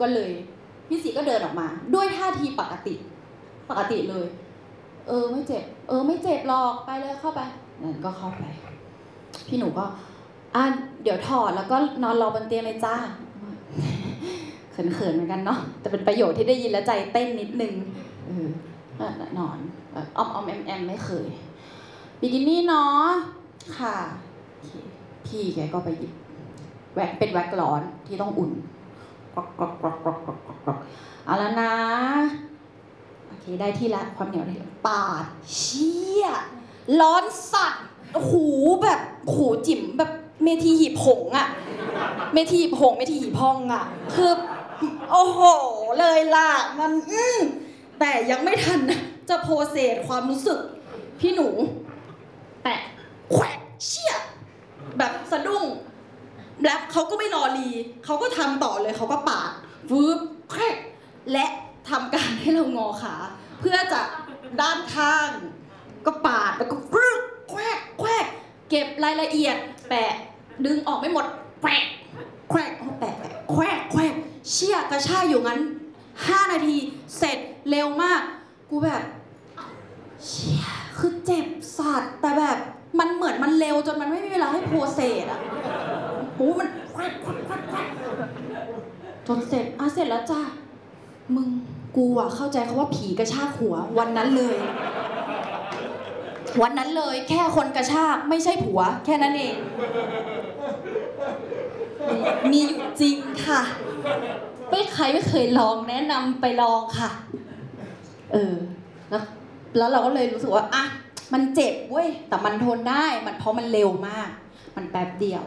ก็เลยพี่สีก็เดินออกมา ด้วยท่าทีปกติ ปกติเลย เออไม่เจ็บ เออ ไม่เจ็บหรอกไปเลยเข้าไปนั่นก็เข้าไป พี่หนูก็อะเดี๋ยวถอดแล้วก็นอนรอบนเตียงเลยจ้าเขินๆเหมือนกันเนาะแต่เป็นประโยชน์ที่ได้ยินแล้วใจเต้นนิดนึงเออนอนอ้อมออมแอมแอมไม่เคยบิกินี่เนาะค่ะพี่แกก็ไปหยิบ แว็กเป็นแว็กร้อนที่ต้องอุ่นกรอกกรอกกรอกกรอกกรอกกรอกเอาแล้วนะ โอเค ได้ที่ละความเหนียวได้ปาด เชี่ย ร้อนสัตว์ หูแบบหูจิ๋มแบบเมทีหีบหงอะเมทีหีบหงเมทีหีบพองอะคือโอ้โห เลยล่ะ มันอืมแต่ยังไม่ทันนะจะโพเซสความรู้สึก พี่หนู แตะแขวกเชี่ย แบบสะดุ้ง แล้วเขาก็ไม่รอรีเขาก็ทำต่อเลยเขาก็ปาดวืบแครกและทำการให้เรางอขา เพื่อจะด้านข้าง ก็ปาดแล้วก็กรึกแควกแควกเก็บรายละเอียด แปะดึงออกไม่หมดแปะแควกแปะแปะแควกแควกเชี่ยกระชากอยู่งั้นห้านาทีเสร็จเร็วมาก กูแบบเชี่ยคือเจ็บสัตว์แต่แบบมันเหมือนมันเร็วจนมันไม่มีเวลาให้โปรเซสอะ โอ้มันควกควกควกควกจนเสร็จอะเสร็จแล้วจ้ามึงกูอะเข้าใจคาว่าผีกระชากหัว วันนั้นเลย วันนั้นเลยแค่คนกระชากไม่ใช่ผัว แค่นั้นเอง มีอยู่จริงค่ะ ไม่ใครไม่เคยลองแนะนำไปลองค่ะ เออแล้วแล้วเราก็เลยรู้สึกว่าอะมันเจ็บเว้ยแต่มันทนได้มันเพราะมันเร็วมาก มันแป๊บเดียว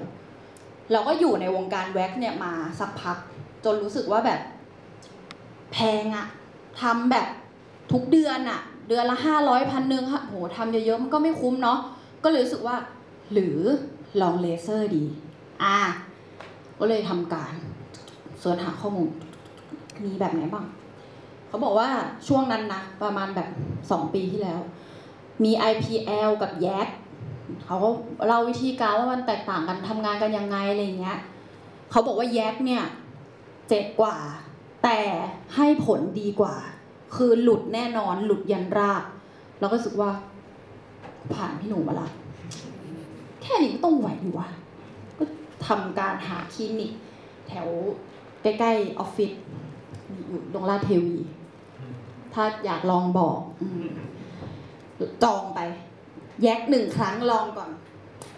เราก็อยู่ในวงการแว็กเนี่ยมาสักพัก จนรู้สึกว่าแบบแพงอะทำแบบทุกเดือนอะเดือนละห้าร้อยพันหนึ่งค่ะโหทำเยอะๆมันก็ไม่คุ้มเนาะก็เลยรู้สึกว่า หรือลองเลเซอร์ดี อะก็เลยทำการเสิร์ชหาข้อมูลมีแบบไหนบ้างเขาบอกว่าช่วงนั้นนะประมาณแบบสองปีที่แล้ว มี IPL กับแยก เขาก็เล่าวิธีการว่ามันแตกต่างกันทำงานกันยังไงอะไรเงี้ยเขาบอกว่าแยกเนี่ยเจ็บกว่า แต่ให้ผลดีกว่า คือหลุดแน่นอนหลุดยันรากแล้วก็รู้สึกว่า ผ่านพี่หนูมาละแค่นี้ก็ต้องไหวดีวะก็ทำการหาคลินิก แถวใกล้ๆออฟฟิศอยู่ตรงลาดเทวี ถ้าอยากลองบอกอจองไป แยกหนึ่งครั้งลองก่อน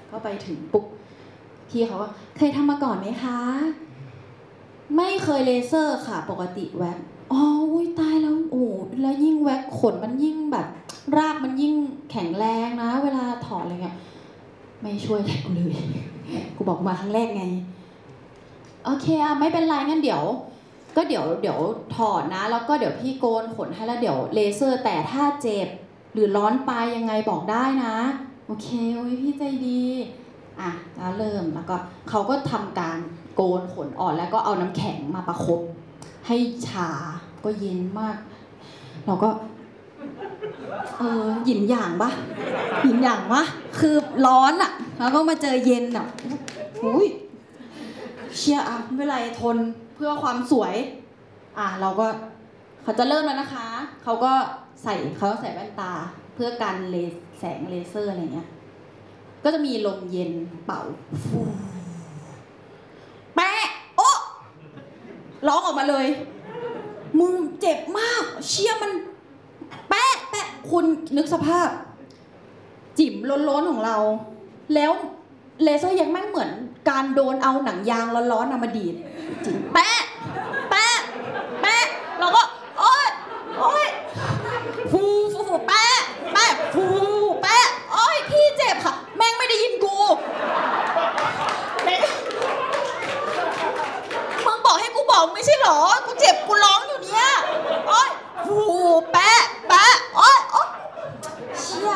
เข้าไปถึงปุ๊บพี่เขาว่าเคยทำมาก่อนไหมคะ ไม่เคยเลเซอร์ค่ะ ปกติแว็กอ๋ออุ้ยตายแล้วโอ้แล้วยิ่งแว็กขนมันยิ่งแบบ รากมันยิ่งแข็งแรงนะ เวลาถอนอะไรเงี้ยไม่ช่วยอะไรกูเลย กูบอกมาครั้งแรกไง โอเคอะไม่เป็นไรงั้นเดี๋ยว ก็เดี๋ยวเดี๋ยวถอดนะ แล้วก็เดี๋ยวพี่โกนขนให้แล้วเดี๋ยวเลเซอร์แต่ถ้าเจ็บ หรือร้อนไปยังไงบอกได้นะ โอเคโอ้ยพี่ใจดีอะแล้วเริ่มแล้วก็เขาก็ทำการโกนขนอ่อนแล้วก็เอาน้ำแข็งมาประคบให้ชาก็เย็นมาก เราก็เออหยินอย่างปะหยินอย่างปะคือร้อนอะแล้วก็มาเจอเย็นอะอุ้ยเชียร์อะไม่เป็นไรทนเพื่อความสวย อะเราก็ เขาจะเริ่มแล้วนะคะ เขาก็ใส่เขาใส่แว่นตาเพื่อกันเลแสงเลเซอร์อะไรเงี้ย ก็จะมีลมเย็นเป่าแปะโอะร้องออกมาเลย มึงเจ็บมาก เชี่ยมัน แปะแปะคุณนึกสภาพ จิ๋มล้นๆของเรา แล้วเลเซอร์ยังแม่งเหมือนการโดนเอาหนังยางร้อนๆนมาดีดจิ๋มแปะแปะแปะเราก็ โอ๊ยโอ๊ยฟูฟูฟู แปะแปะฟูแปะโอ๊ยพี่เจ็บค่ะ แม่งไม่ได้ยินกูมึงบอกให้กูบอกไม่ใช่เหรอ กูเจ็บกูร้องอยู่เนี่ยโอ๊ยฟูแปะแปะโอ๊ยโอ๊ยเชี่ย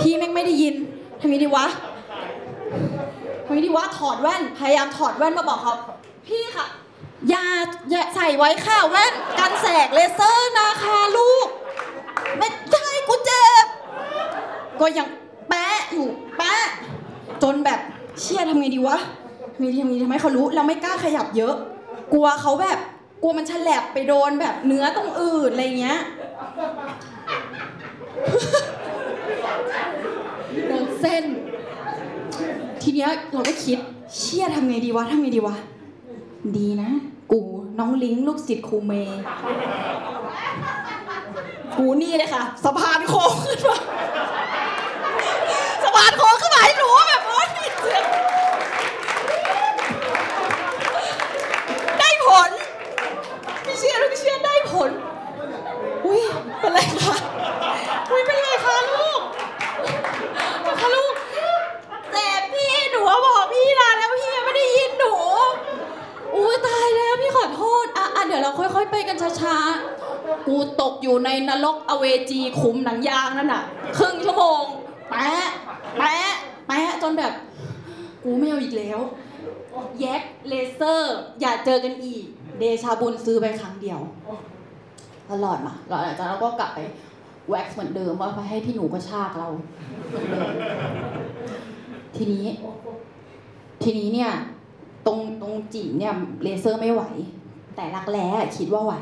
พี่แม่งไม่ได้ยินทำไงดีวะทำไงดีวะถอดแว่น พยายามถอดแว่นมาบอกเขาพี่ค่ะอย่าอย่าใส่ไว้ค่ะแว่นกันแสงเลเซอร์นะคะ ก็ยังแปะอยู่แปะจนแบบเชี่ยทำไงดีวะทำไงดีทำไงดีทำไมเขารู้เราไม่กล้าขยับเยอะ กลัวเขาแบบกลัวมันฉลับไปโดนแบบเนื้อตรงอื่นอะไรเงี้ยโดนเส้น ทีเนี้ยเราก็คิดเชี่ยทำไงดีวะทำไงดีวะ ดีนะ กูน้องลิงลูกศิษย์ครูเมย์กูนี่เลยค่ะสะพานโค้งขึ้นมา สะพานโค้งขึ้นมาให้หนูแบบโอ๊ยได้ผลไม่เชื่อไม่เชื่อได้ผล อุ้ยเป็นไรคะอุ้ยเป็นไรคะลูกคะลูกแต่พี่หนูบอกพี่นานแล้วพี่ยังไม่ได้ยินหนูอุ้ยตายแล้วพี่ขอโทษอะอะเดี๋ยวเราค่อย ๆ ไปกันช้าๆกูตกอยู่ในนรกอเวจีขุมหนังยางนั่นน่ะ ครึ่งชั่วโมงแปะ แปะแปะจนแบบ กูไม่เอาอีกแล้ว แยกเลเซอร์ อย่าเจอกันอีก เดชะบุญซื้อไปครั้งเดียวตลอดมาหลังจากนั้นเราก็กลับไปแว็กซ์เหมือนเดิมว่าให้พี่หนูกระชากเราเหมือนเดิมทีนี้ ทีนี้เนี่ย ตรงตรงจีบเนี่ยเลเซอร์ไม่ไหว แต่รักแร้คิดว่าไหว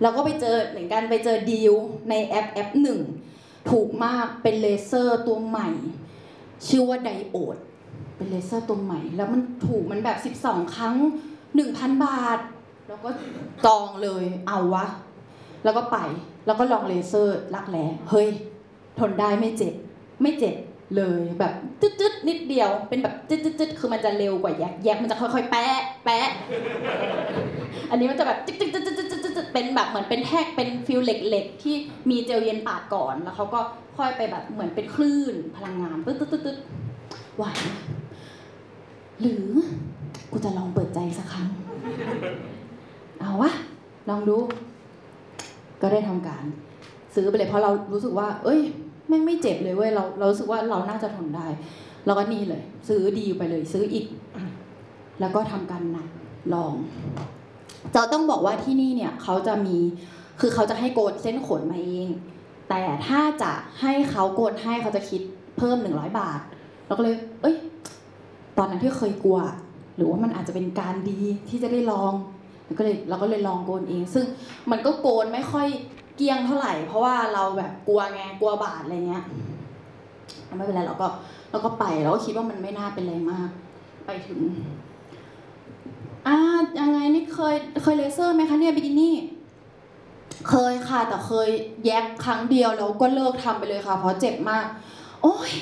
แล้วก็ไปเจอเหมือนกันไปเจอดีลในแอปแอปหนึ่งถูกมากเป็นเลเซอร์ตัวใหม่ ชื่อว่า diode เป็นเลเซอร์ตัวใหม่ แล้วมันถูกมันแบบ 12 ครั้ง 1,000 บาท แล้วก็จองเลยเอาวะ แล้วก็ไปแล้วก็ลองเลเซอร์รักแร้เฮ้ย ทนได้ไม่เจ็บ ไม่เจ็บ เลยแบบจึ๊ดๆนิดเดียว เป็นแบบจึ๊ดๆคือมันจะเร็วกว่า YAG YAG มันจะค่อยๆแปะแปะอันนี้มันจะแบบจึ๊กๆๆๆๆๆเป็นแบบเหมือนเป็นแท่งเป็น feel เหล็กๆที่มีเจลเย็นปาดก่อนแล้วเขาก็ค่อยไปแบบเหมือนเป็นคลื่นพลังงานตึ๊ดๆๆๆไหวไหมหรือกูจะลองเปิดใจสักครั้ง เอาวะลองดู ก็ได้ทำการ ซื้อไปเลยเพราะเรารู้สึกว่า เอ้ย แม่ไม่เจ็บเลยเว้ยเราเราสึกว่าเราน่าจะทนได้เราก็นี่เลย ซื้อดีไปเลย ซื้ออีก แล้วก็ทำการหนักลองจะต้องบอกว่าที่นี่เนี่ยเขาจะมีคือเขาจะให้โกนเส้นขนมาเอง แต่ถ้าจะให้เขาโกนให้เขาจะคิดเพิ่มหนึ่งร้อยบาทเราก็เลย เอ้ย ตอนนั้นที่เคยกลัว หรือว่ามันอาจจะเป็นการดีที่จะได้ลองเราก็เลยเราก็เลยลองโกนเอง ซึ่งมันก็โกนไม่ค่อย เกรียงเท่าไหร่ เพราะว่าเราแบบกลัวไงกลัวบาดอะไรเงี้ยไม่เป็นไรเราก็เราก็ไปเราก็คิดว่ามันไม่น่าเป็นไรมาก ไปถึงอ่ายังไงนี่เคยเคยเลเซอร์ไหมคะเนี่ยบิกินี่เคยค่ะ แต่เคยแยกครั้งเดียวแล้วก็เลิกทำไปเลยค่ะ เพราะเจ็บมาก โอ้ย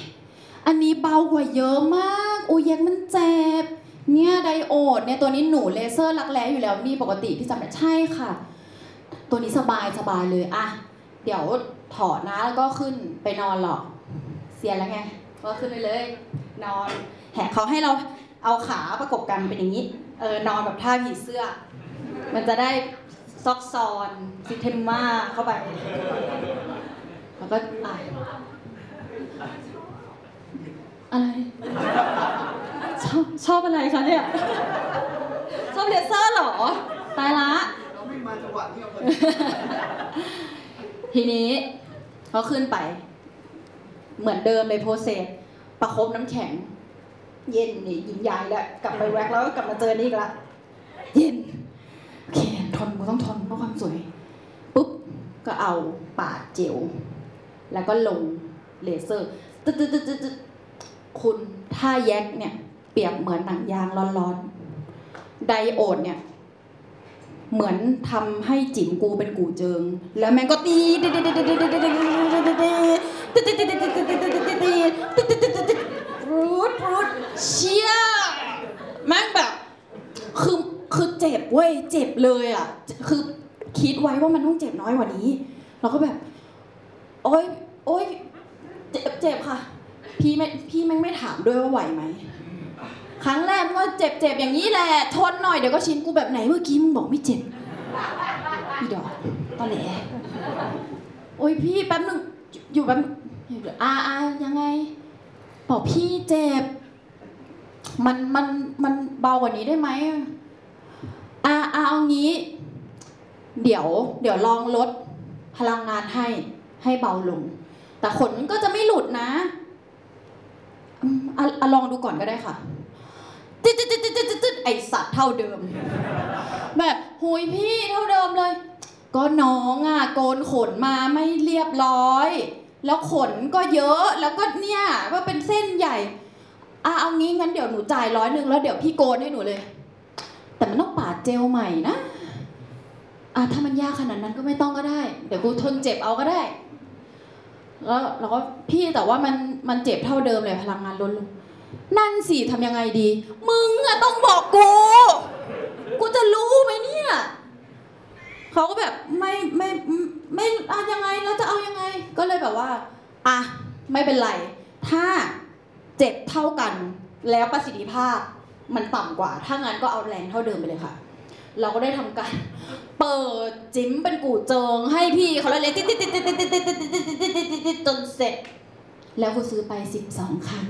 อันนี้เบากว่าเยอะมากโอ้ยแยกมันเจ็บเนี่ยไดโอดเนี่ยตัวนี้หนูเลเซอร์รักแร้อยู่แล้วนี่ปกติพี่จำได้ใช่ค่ะ ตัวนี้สบายสบายเลยอะเดี๋ยวถอดนะแล้วก็ขึ้นไปนอนหรอก เสียแล้วไง ก็ขึ้นไปเลย นอนแหกเขาให้เราเอาขาประกบกันเป็นอย่างนี้ เออนอนแบบท่าผีเสื้อ มันจะได้ซอกซอนซิเทมมาเข้าไป แล้วก็อะอะไร ชอบชอบอะไรคะเนี่ย ชอบเลเซอร์เหรอ ตายละ ม่มาจังหวะที่เราทีนี้เขาขึ้นไป เหมือนเดิมเลยโพสเซสประคบน้ำแข็ง เย็นนี่ยินยายแล้วกลับไปแว็กแล้วก็กลับมาเจอนี่อีกละเย็นโอเคทนกูต้องทนเพื่อความสวยปุ๊บก็เอาปาดเจลแล้วก็ลงเลเซอร์ตึ๊ดตึ๊ดตึ๊ดตึ๊ดตึ๊ดคุณถ้าแยกเนี่ย เปรียบเหมือนหนังยางร้อนๆไดโอดเนี่ย เหมือนทำให้จิ๋มกูเป็นกูเจิง แล้วแม่งก็ตีรูดรูดเชี่ยแม่งแบบ คือคือเจ็บเว้ยเจ็บเลยอะ คือคิดไว้ว่ามันต้องเจ็บน้อยกว่านี้ เราก็แบบ โอ๊ยโอ๊ยเจ็บเจ็บค่ะ พี่ไม่พี่แม่งไม่ถามด้วยว่าไหวไหม ครั้งแรกก็เจ็บเจ็บอย่างนี้แหละทนหน่อยเดี๋ยวก็ชินกูแบบไหนเมื่อกี้มึงบอกไม่เจ็บพี่ดอกตอนแหลโอ้ยพี่แป๊บนึงอยู่แป๊บนึงอาอายังไง บอกพี่เจ็บ มันมันมันเบากว่านี้ได้ไหมอาอาเอางี้ เดี๋ยว เดี๋ยวลองลดพลังงานให้ให้เบาลง แต่ขนก็จะไม่หลุดนะอืมอะอะลองดูก่อนก็ได้ค่ะ ตึ๊ดตึ๊ดตึ๊ดตึ๊ดตึ๊ดตึ๊ดไอสัตว์เท่าเดิม แบบหุยพี่เท่าเดิมเลย ก็น้องอะโกนขนมาไม่เรียบร้อย แล้วขนก็เยอะแล้วก็เนี่ยว่าเป็นเส้นใหญ่อะเอางี้งั้นเดี๋ยวหนูจ่ายร้อยหนึ่งแล้วเดี๋ยวพี่โกนให้หนูเลย แต่มันต้องปาดเจลใหม่นะอะถ้ามันยากขนาดนั้นก็ไม่ต้องก็ได้ เดี๋ยวกูทนเจ็บเอาก็ได้แล้วเราก็พี่แต่ว่ามันมันเจ็บเท่าเดิมเลยพลังงานลดลง นั่นสิทำยังไงดี มึงอะต้องบอกกู กูจะรู้ไหมเนี่ย เขาก็แบบไม่ไม่ไม่ไม่อะยังไงแล้วจะเอายังไง ก็เลยแบบว่าอะไม่เป็นไร ถ้าเจ็บเท่ากัน แล้วประสิทธิภาพมันต่ำกว่า ถ้างั้นก็เอาแรงเท่าเดิมไปเลยค่ะ เราก็ได้ทำการเปิดจิ้มเป็นกูเจิงให้พี่เขาเลยติดติดติดติดติดติดติดติดติดติดติดติดติดจนเสร็จ แล้วกูซื้อไป 12 ครั้ง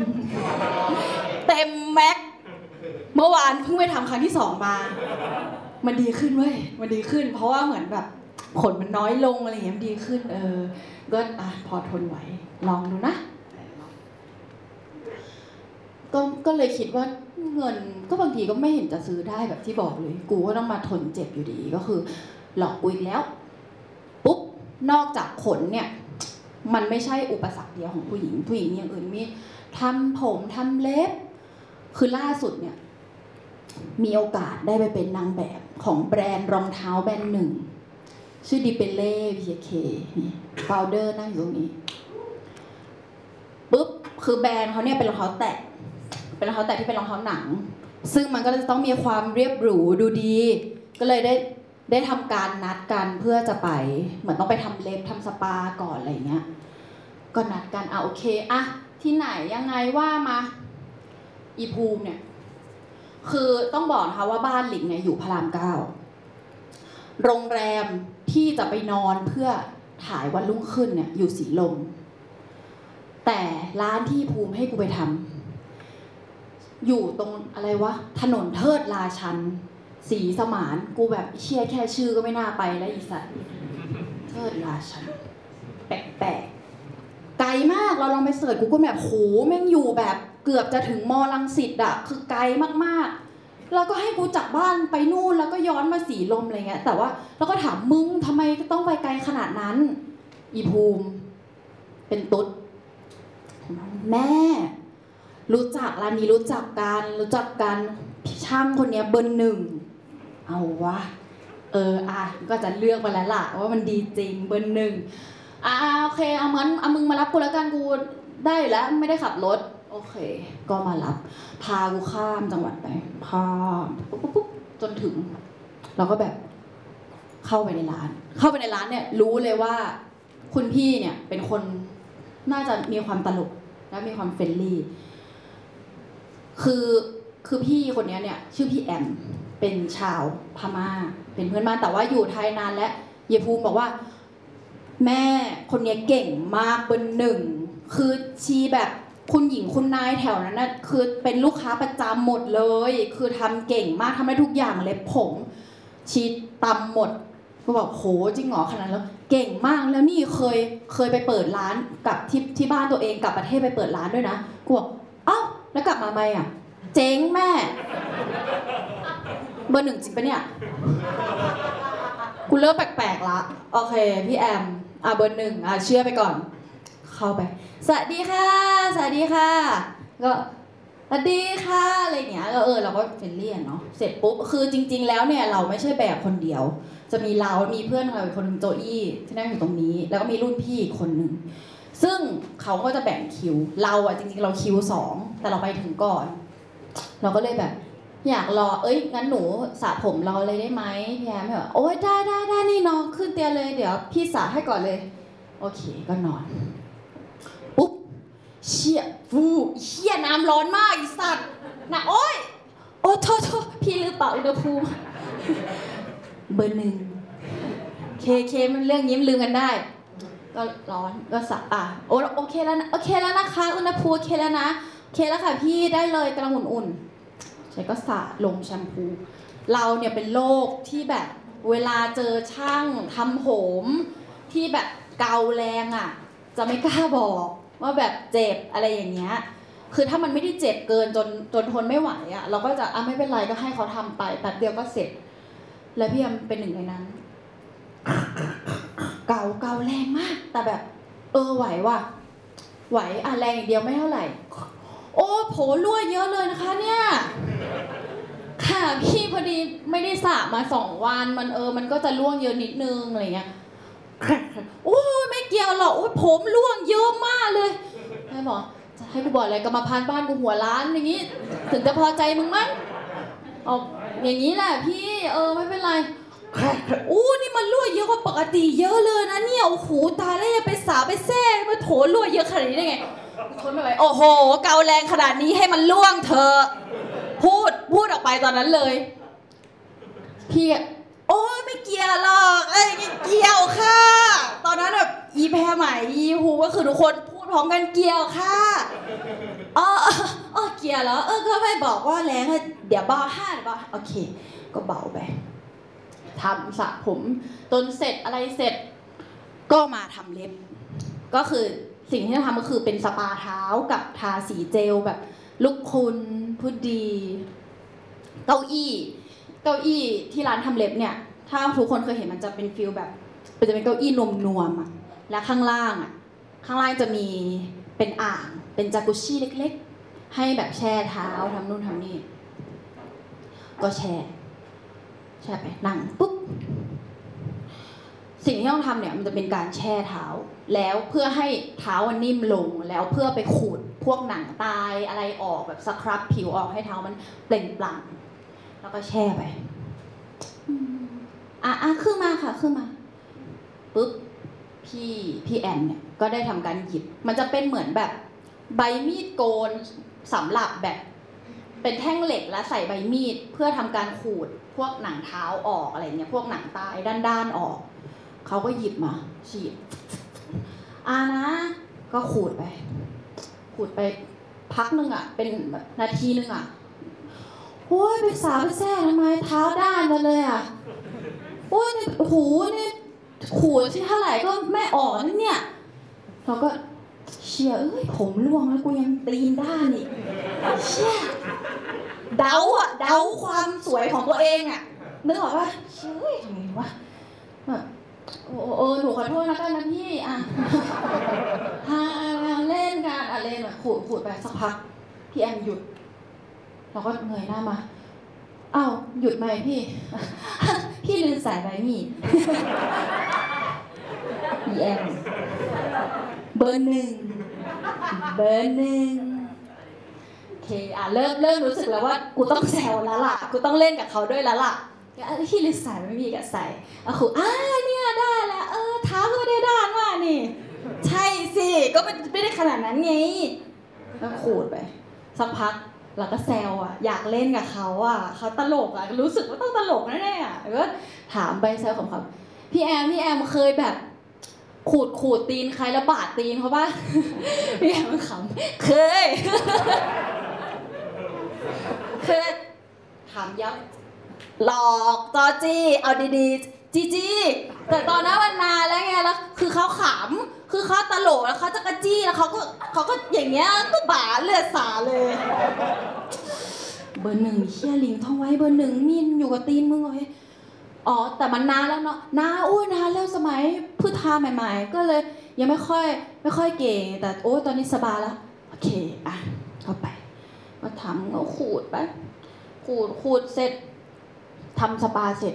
เต็มแม็ก เมื่อวานเพิ่งไปทำครั้งที่สองมา มันดีขึ้นเว้ย มันดีขึ้น เพราะว่าเหมือนแบบขนมันน้อยลงอะไรอย่างเงี้ยมันดีขึ้น เออ ก็อะพอทนไหว ลองดูนะ ก็ก็เลยคิดว่าเงินก็บางทีก็ไม่เห็นจะซื้อได้แบบที่บอกเลย กูก็ต้องมาทนเจ็บอยู่ดีก็คือ หลอกกูอีกแล้ว ปุ๊บ นอกจากขนเนี่ย มันไม่ใช่อุปสรรคเดียวของผู้หญิง ผู้หญิงอย่างอื่นมีทำผมทำเล็บ คือล่าสุดเนี่ย มีโอกาสได้ไปเป็นนางแบบของแบรนด์รองเท้าแบรนด์หนึ่ง ชื่อดิเปเล่พีเคนี่ฟาวเดอร์นั่งอยู่ตรงนี้ปุ๊บคือแบรนด์เขาเนี่ยเป็นรองเท้าแตะเป็นรองเท้าแตะที่เป็นรองเท้าหนัง ซึ่งมันก็จะต้องมีความเรียบหรูดูดี ก็เลยได้ ได้ทำการนัดกันเพื่อจะไป เหมือนต้องไปทำเล็บทำสปาก่อนอะไรเงี้ยก็นัดกันอะโอเคอะที่ไหนยังไงว่ามาอีภูมิเนี่ย คือต้องบอกนะคะว่าบ้านหลิงเนี่ยอยู่พระรามเก้าโรงแรมที่จะไปนอนเพื่อถ่ายวันรุ่งขึ้นเนี่ยอยู่สีลม แต่ร้านที่ภูมิให้กูไปทำอยู่ตรงอะไรวะถนนเทิดราชัน สีสมานกูแบบเชียแค่ชื่อก็ไม่น่าไปแล้วอีสัตว์เทิดราชันแปลกๆไกลมากเราลองไปเสิร์ชกูก็แบบโหแม่งอยู่แบบเกือบจะถึงมอลังสิตอะคือไกลมากๆ แล้วก็ให้กูจากบ้านไปนู่นแล้วก็ย้อนมาสีลมอะไรเงี้ย แต่ว่าเราก็ถามมึงทำไมต้องไปไกลขนาดนั้น อีภูมิ เป็นตุ๊ดแม่ รู้จักร้านนี้รู้จักกันรู้จักกันช่างคนเนี้ยเบอร์หนึ่ง เอาวะ เอออะก็จะเลือกไปแล้วล่ะว่ามันดีจริงเบอร์หนึ่งอ่าโอเคเอางั้นเอามึงมารับกูแล้วกันกูได้แล้วไม่ได้ขับรถ โอเค ก็มารับ พากูข้ามจังหวัดไปพาปุ๊บปุ๊บปุ๊บจนถึง เราก็แบบเข้าไปในร้าน เข้าไปในร้านเนี่ย รู้เลยว่า คุณพี่เนี่ย เป็นคนน่าจะมีความตลกและมีความ friendly คือคือพี่คนเนี้ยเนี่ย ชื่อพี่แอม เป็นชาวพม่า เป็นเพื่อนบ้านแต่ว่าอยู่ไทยนานแล้วเยภูมิบอกว่า แม่คนนี้เก่งมากเบอร์หนึ่งคือชีแบบคุณหญิงคุณนายแถวนั้นน่ะคือเป็นลูกค้าประจำหมดเลย คือทำเก่งมากทำได้ทุกอย่างเล็บผม ชีตำหมดก็บอกโหจริงหรอขนาดแล้ว เก่งมากแล้วนี่เคยเคยไปเปิดร้านกับที่ที่บ้านตัวเองกลับประเทศไปเปิดร้านด้วยนะกูบอกเอ้าแล้วกลับมาไหมอะ เจ๊งแม่ เบอร์หนึ่งจริงปะเนี่ยกูเริ่มแปลกๆละโอเค พี่แอม อะเบอร์หนึ่งอะเชื่อไปก่อน เข้าไป สวัสดีค่ะ สวัสดีค่ะ ก็สวัสดีค่ะอะไรเงี้ยก็เออเราก็เฟรนลี่เนาะเสร็จปุ๊บคือจริง ๆ แล้วเนี่ยเราไม่ใช่แบบคนเดียว จะมีเรา มีเพื่อนเราอีกคนหนึ่งโจอี้ที่นั่งอยู่ตรงนี้ แล้วก็มีรุ่นพี่อีกคนนึงซึ่งเขาก็จะแบ่งคิว เราอะจริง ๆ เราคิวสองแต่เราไปถึงก่อน เราก็เลยแบบ อยากรอ เอ้ยงั้นหนูสระผมรอเลยได้ไหมพี่แอมแบบโอ๊ยได้ได้ได้นี่น้องขึ้นเตียงเลย เดี๋ยว พี่สระให้ก่อนเลย โอเคก็นอน ปุ๊บเชี่ยฟูเชี่ยน้ำร้อนมากอีสัตว์นะโอ๊ยโอ้โทษโทษพี่ลืมเป่าอุณหภูมิเบอร์หนึ่งเคเคมันเรื่องนี้มันลืมกันได้ ก็ร้อนก็สระอะโอโอเคแล้วนะโอเคแล้วนะคะ อุณหภูมิโอเคแล้วนะโอเคแล้วค่ะพี่ได้เลยกำลังอุ่นๆ ใช้ก็สระลงแชมพู เราเนี่ยเป็นโรคที่แบบเวลาเจอช่างทำผมที่แบบเกาแรงอะ จะไม่กล้าบอกว่าแบบเจ็บอะไรอย่างเงี้ยคือถ้ามันไม่ได้เจ็บเกินจนจนทนไม่ไหวอะ เราก็จะอะไม่เป็นไรก็ให้เขาทำไปแป๊บเดียวก็เสร็จ แล้วพี่แอมเป็นหนึ่งในนั้น เกาเกาแรงมาก แต่แบบ เออไหวว่ะไหวอะแรงอย่างเดียวไม่เท่าไหร่ โอ้โผรั่วเยอะเลยนะคะเนี่ยค่ะพี่พอดีไม่ได้สระมาสองวันมันเออ มันก็จะร่วงเยอะนิดนึงอะไรเงี้ยโอ้ยไม่เกี่ยวหรอกโอ้ยผมร่วงเยอะมากเลยให้บอกจะให้กูบอกอะไรกรรมพันธุ์บ้านกูหัวล้านอย่างงี้ ถึงจะพอใจมึงมั้งเอาอย่างนี้แหละพี่เออไม่เป็นไรอู้นี่มันรั่วเยอะกว่าปกติเยอะเลยนะเนี่ยโอ้โหตายแล้วยังไปสาไปแซ่มาโถรั่วเยอะขนาดนี้ได้ไง ทนไม่ไหวโอ้โห เกาแรงขนาดนี้ให้มันล่วงเธอ พูดพูดออกไปตอนนั้นเลย พี่อะโอ้ยไม่เกี่ยวหรอกเอ้ยเกี่ยวค่ะ ตอนนั้นแบบอีแพรใหม่อีฮูก็คือทุกคนพูดพร้อมกันเกี่ยวค่ะอ๋อเออเออเกี่ยวแล้วเออก็ไม่บอกว่าแรงเดี๋ยวเบาห้าเดี๋ยวเบาโอเค ก็เบาไปทำสระผมจนเสร็จอะไรเสร็จ ก็มาทำเล็บ ก็คือ สิ่งที่จะทำก็คือเป็นสปาเท้ากับทาสีเจลแบบลูกคุณผู้ดี เก้าอี้ เก้าอี้ที่ร้านทำเล็บเนี่ย ถ้าทุกคนเคยเห็นมันจะเป็น feel แบบมันจะเป็นเก้าอี้นมนวมๆอะและข้างล่างอะข้างล่างจะมีเป็นอ่างเป็นจากุชี่เล็กๆ ให้แบบแช่เท้าทำนู่นทำนี่ก็แช่แช่ไปนั่งปุ๊บ สิ่งที่ต้องทำเนี่ยมันจะเป็นการแช่เท้า แล้วเพื่อให้เท้ามันนิ่มลงแล้วเพื่อไปขูดพวกหนังตายอะไรออกแบบสครับผิวออกให้เท้ามันเปล่งปลั่งแล้วก็แช่ไปอืมอะอะขึ้นมาค่ะขึ้นมาปุ๊บพี่พี่แอมเนี่ยก็ได้ทำการหยิบ มันจะเป็นเหมือนแบบใบมีดโกนสำหรับแบบ เป็นแท่งเหล็กแล้วใส่ใบมีดเพื่อทำการขูดพวกหนังเท้าออกอะไรเงี้ยพวกหนังตายด้านๆออก เขาก็หยิบมา ฉีดอ่านะ ก็ขูดไป ขูดไปพักหนึ่งอะ เป็นนาทีหนึ่งอะโอ้ยไปสาวไปแซ่ทำไมเท้าด้านมาเลยอะโอ้ยนี่โอ้โหนี่ขูดที่เท่าไหร่ก็ไม่ออกนั่นเนี่ยเราก็เชียเอ้ยผมร่วงแล้วกูยังตีนด้านอีกเชี่ยเดาอะเดาความสวยของตัวเองอะนึกออกว่าเชื่อทำไงวะแบบ โอ้เออหนูขอโทษนะกันนะพี่อะฮาเล่นกันอะเล่นอะขูดขูดไปสักพัก พี่แอมหยุด เราก็เงยหน้ามาอ้าวหยุดไหมพี่ พี่ลืมสายใบมีดพี่แอมเบอร์หนึ่งเบอร์หนึ่งโอเคอะเริ่มเริ่มรู้สึกแล้วว่ากูต้องแซวแล้วล่ะ กูต้องเล่นกับเขาด้วยแล้วล่ะอะพี่ลืมสายไม่มีกับใส่อะครูอ่าเนี่ย ได้แล้วเออเท้าก็ไม่ได้ด้านว่านี่ ใช่สิ ก็ไม่ไม่ได้ขนาดนั้นไงแล้วขูดไป สักพักเราก็แซวอะ อยากเล่นกับเขาอะเขาตลกอะ รู้สึกว่าต้องตลกแน่ๆอะแล้วก็ถามไปแซวของเขาพี่แอมพี่แอมเคยแบบ ขูดขูดตีนใครแล้วบาดตีนเขาป่ะพี่แอมขำเคยเคยถามย้ำหลอกจอจี้เอาดีๆ จีจีแต่ตอนนั้นมันนานแล้วไงแล้วคือเขาขำคือเขาตลกแล้วเขาจะกระจี้แล้วเขาก็เขาก็อย่างเงี้ยก็บาเลือดสาเลย เบอร์หนึ่งเฮียลิงท่องไว้เบอร์หนึ่งมีนอยู่กับตีนมึงเลยอ๋อแต่มันนานแล้วเนาะนานอุ้ยนานแล้วสมัยพืชทาใหม่ ๆ ก็เลยยังไม่ค่อยไม่ค่อยเก่ง แต่โอ้ตอนนี้สบายแล้วโอเคอะเข้าไปก็ทำก็ขูดไปขูดขูดเสร็จทำสปาเสร็จ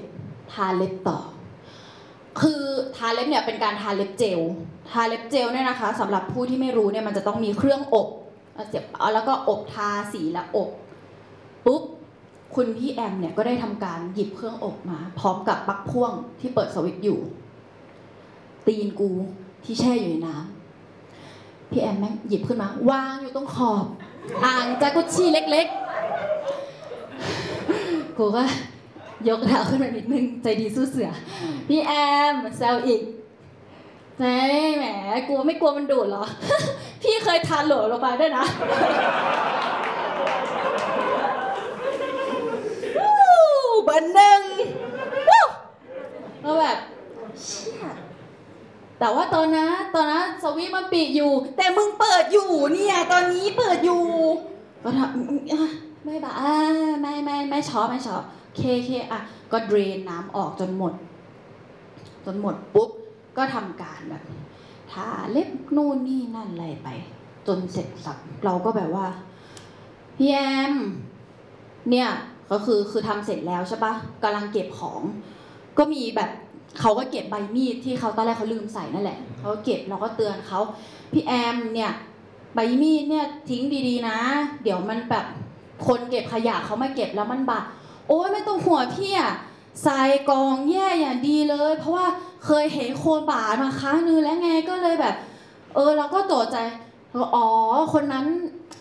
ทาเล็บต่อ คือทาเล็บเนี่ยเป็นการทาเล็บเจล ทาเล็บเจลเนี่ยนะคะสำหรับผู้ที่ไม่รู้เนี่ยมันจะต้องมีเครื่องอบเสียบเอาแล้วก็อบทาสีแล้วอบปุ๊บคุณพี่แอมเนี่ยก็ได้ทำการหยิบเครื่องอบมา พร้อมกับปลั๊กพ่วงที่เปิดสวิตช์อยู่ ตีนกูที่แช่อยู่ในน้ำพี่แอมแม่งหยิบขึ้นมาวางอยู่ตรงขอบ อ่างจากุชชี่เล็กๆกูก็ ยกเท้าขึ้นมานิดนึง ใจดีสู้เสือ พี่แอมแซวอีกใช่แหมกลัวไม่กลัวมันดูดเหรอ พี่เคยทานโหลลงไปด้วยนะวู้เบอร์หนึ่งวู้ก็แบบเชี่ยแต่ว่าตอนนั้นตอนนั้นสวิตช์มันปิดอยู่ แต่มึงเปิดอยู่เนี่ยตอนนี้เปิดอยู่ก็ทำอะไม่บะอ่าไม่ไม่ไม่ช็อตไม่ช็อต เคเคอะก็ drain น้ำออกจนหมด จนหมดปุ๊บ ก็ทำการแบบทาเล็บนู่นนี่นั่นอะไรไป จนเสร็จสรรพเราก็แบบว่าพี่แอมเนี่ยก็คือคือทำเสร็จแล้วใช่ปะกำลังเก็บของ ก็มีแบบเขาก็เก็บใบมีดที่เขาตอนแรกเขาลืมใส่นั่นแหละเขาก็เก็บเราก็เตือนเขาพี่แอมเนี่ยใบมีดเนี่ยทิ้งดีๆนะ เดี๋ยวมันแบบคนเก็บขยะเขามาเก็บแล้วมันบาด โอ้ยไม่ต้องห่วงพี่อะใส่กองแย่อย่างดีเลย เพราะว่าเคยเห็นโคนบาดมาครั้งนึงแล้วไงก็เลยแบบ เออเราก็ตกใจเราอ๋อคนนั้น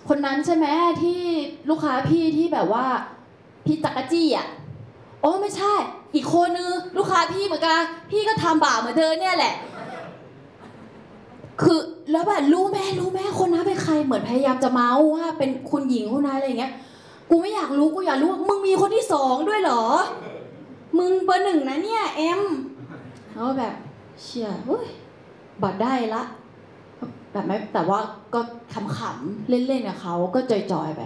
คนนั้นใช่ไหมที่ลูกค้าพี่ที่แบบว่าพี่จักรจี้อะโอ้ไม่ใช่ อีกคนนึงลูกค้าพี่เหมือนกันพี่ก็ทำบาปเหมือนเธอเนี่ยแหละ คือแล้วแบบรู้แม่รู้แม่คนนั้นเป็นใครเหมือนพยายามจะเมาว่าเป็นคุณหญิงคนนั้นอะไรอย่างเงี้ย กูไม่อยากรู้กูอยากรู้ว่ามึงมีคนที่สองด้วยเหรอ มึงเบอร์หนึ่งนะเนี่ยเอ็มแล้วแบบเชี่ยเฮ้ยบัดได้ละ แบบไม่แต่ว่าก็ขำๆเล่นๆกับเขาก็จอยๆไป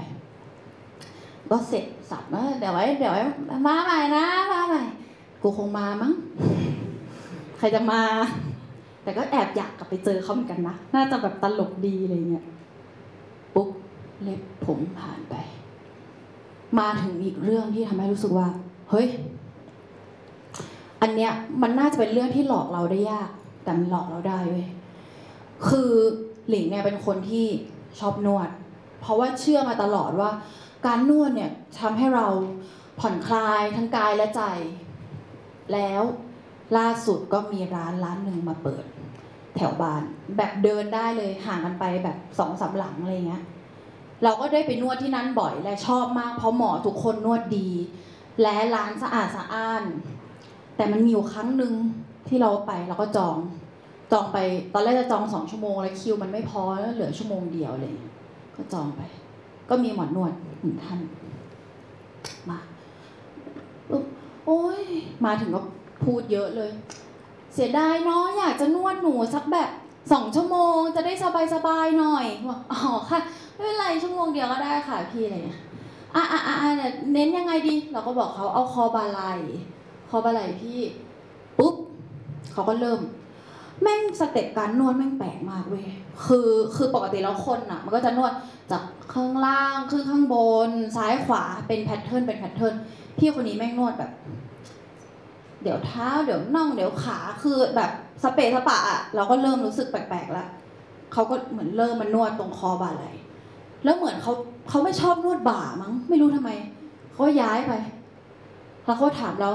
ก็เสร็จสับนะเดี๋ยวไว้เดี๋ยวไว้มาใหม่นะมาใหม่กูคงมามั้ง ใครจะมา แต่ก็แอบอยากกลับไปเจอเขาเหมือนกันนะ น่าจะแบบตลกดีอะไรเงี้ยปุ๊บเล็บผมผ่านไป มาถึงอีกเรื่องที่ทำให้รู้สึกว่า เฮ้ย อันเนี้ยมันน่าจะเป็นเรื่องที่หลอกเราได้ยาก แต่มันหลอกเราได้เว้ยคือหลิงเนี่ยเป็นคนที่ชอบนวด เพราะว่าเชื่อมาตลอดว่า การนวดเนี่ยทำให้เราผ่อนคลายทั้งกายและใจ แล้วล่าสุดก็มีร้านร้านหนึ่งมาเปิด แถวบ้าน แบบเดินได้เลยห่างกันไปแบบสองสามหลังอะไรเงี้ย เราก็ได้ไปนวดที่นั่นบ่อยและชอบมาก เพราะหมอทุกคนนวดดี และร้านสะอาดสะอ้าน แต่มันมีอยู่ครั้งหนึ่งที่เราไปเราก็จอง จองไป ตอนแรกจะจองสองชั่วโมงแล้วคิวมันไม่พอแล้วเหลือชั่วโมงเดียวเลย ก็จองไป ก็มีหมอนวดหนึ่งท่าน มาโอ้ยมาถึงก็พูดเยอะเลย เสียดายเนาะอยากจะนวดหนูสักแบบสองชั่วโมงจะได้สบายๆหน่อยบอกอ๋อค่ะ ไม่เป็นไรชั่วโมงเดียวก็ได้ค่ะพี่อะไรเงี้ยอะอะอะอะเนี่ยเน้นยังไงดี เราก็บอกเขาเอาคอบ่าไหล่คอบ่าไหล่พี่ปุ๊บเขาก็เริ่ม แม่ง step การนวดแม่งแปลกมากเว้ยคือคือปกติแล้วคนอะ มันก็จะนวดจากข้างล่างขึ้นข้างบน ซ้ายขวาเป็น pattern เป็น pattern พี่คนนี้แม่งนวดแบบ เดี๋ยวเท้าเดี๋ยวน่องเดี๋ยวขาคือแบบสะเปะสะปะอะเราก็เริ่มรู้สึกแปลกๆแล้วเขาก็เหมือนเริ่มมานวดตรงคอบ่าไหล่ แล้วเหมือนเขาเขาไม่ชอบนวดบ่ามั้ง ไม่รู้ทำไมเขาย้ายไปแล้วเขาถามเรา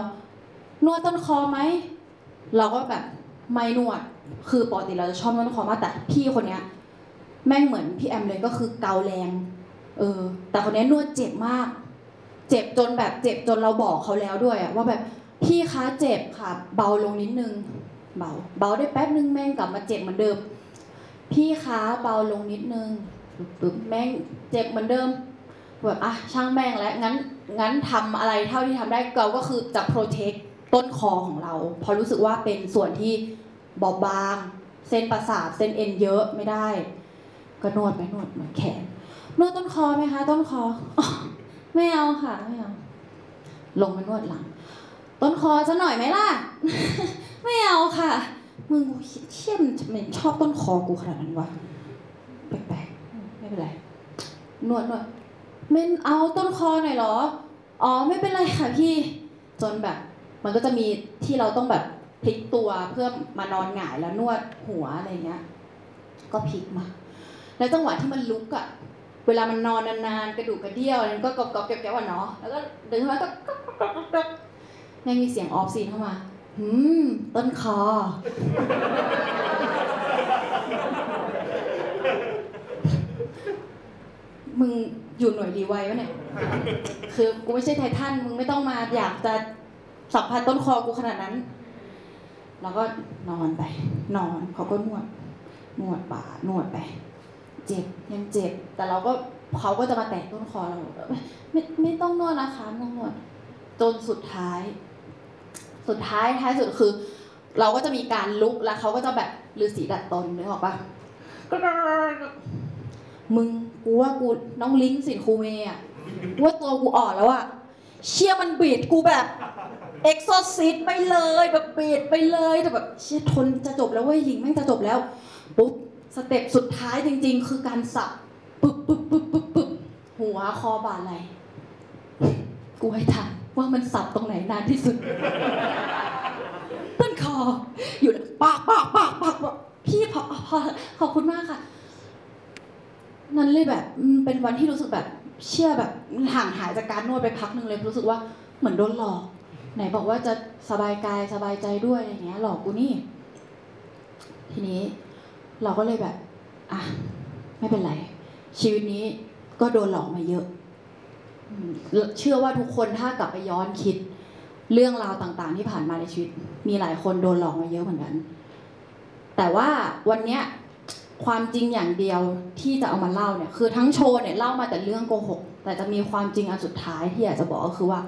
นวดต้นคอไหมเราก็แบบไม่นวด คือปกติเราจะชอบนวดต้นคอมากแต่พี่คนเนี้ย แม่งเหมือนพี่แอมเลยก็คือเกาแรง เออ แต่คนนี้นวดเจ็บมาก เจ็บจนแบบเจ็บจนเราบอกเขาแล้วด้วยอะว่าแบบพี่คะเจ็บค่ะ เบาลงนิดนึง เบา เบาได้แป๊บนึงแม่งกลับมาเจ็บเหมือนเดิม พี่คะเบาลงนิดนึง ปึ๊บปึ๊บแม่งเจ็บเหมือนเดิมแบบอะช่างแม่งแล้วงั้นงั้นทำอะไรเท่าที่ทำได้เราก็คือจะโปรเทคต้นคอของเราเพราะรู้สึกว่าเป็นส่วนที่บอบบาง เส้นประสาทเส้นเอ็นเยอะไม่ได้ ก็นวดไปนวดเหมือนแขนนวดต้นคอไหมคะ ต้นคออไม่เอาค่ะไม่เอาลงมานวดหลัง ต้นคอจะหน่อยไหมล่ะ ไม่เอาค่ะ มึงเชี่ยมทำไมชอบต้นคอกูขนาดนั้นวะแปลก เป็นไรนวดนวดเมนเอาต้นคอหน่อยเหรอ อ๋อไม่เป็นไรค่ะพี่ จนแบบ มันก็จะมีที่เราต้องแบบพลิกตัวเพื่อมานอนหงายแล้วนวดหัวอะไรเงี้ย ก็พลิกมา แล้วจังหวะที่มันลุกอะเวลามันนอนนานๆกระดูกกระเดี่ยวมันก็กรอบๆแก๊บๆอะเนาะ แล้วก็เดินขึ้นมาก็ก๊อกก๊อกก๊อกก๊อกยังมีเสียง off-scene เข้ามาหืมต้นคอ มึงอยู่หน่วยรีไวล์วะเนี่ย คือกูไม่ใช่ไททันมึงไม่ต้องมาอยากจะสัมผัสต้นคอกูขนาดนั้น แล้วก็นอนไป นอนเขาก็นวดนวดบ่านวดไป เจ็บยังเจ็บ แต่เราก็เขาก็จะมาแตะต้นคอเราไม่ไม่ต้องนวดนะคะไม่ต้องนวดจนสุดท้าย สุดท้ายท้ายสุดคือ เราก็จะมีการลุกแล้วเขาก็จะแบบฤาษีดัดตนนึกออกปะ มึงกูว่ากูน้องลิงสินคูเมย์อะว่าตัวกูอ่อนแล้วอะเชี่ยมันบีดกูแบบเอ็กโซซิตไปเลยแบบบีดไปเลยแต่แบบเชี่ยทนจะจบแล้วเว้ยหลิงแม่งจะจบแล้วปุ๊บสเต็ปสุดท้ายจริง ๆ คือการสับปึ๊บปึ๊บปึ๊บปึ๊บปึ๊บหัวคอบ่าไหลกูให้ทันว่ามันสับตรงไหนนานที่สุดต้นคออยู่ปากปากปากปากปากพี่พอพอขอบคุณมากค่ะ นั้นเลยแบบเป็นวันที่รู้สึกแบบเชื่อแบบห่างหายจากการนวดไปพักหนึ่งเลยรู้สึกว่าเหมือนโดนหลอก ไหนบอกว่าจะสบายกายสบายใจด้วยอะไรเงี้ย หลอกกูนี่ ทีนี้เราก็เลยแบบ อะ ไม่เป็นไร ชีวิตนี้ก็โดนหลอกมาเยอะเชื่อว่าทุกคนถ้ากลับไปย้อนคิด เรื่องราวต่างๆ ที่ผ่านมาในชีวิต มีหลายคนโดนหลอกมาเยอะเหมือนกัน แต่ว่าวันเนี้ย ความจริงอย่างเดียวที่จะเอามาเล่าเนี่ยคือทั้งโชว์เนี่ยเล่ามาแต่เรื่องโกหกแต่จะมีความจริงอันสุดท้ายที่อยากจะบอกก็คือว่า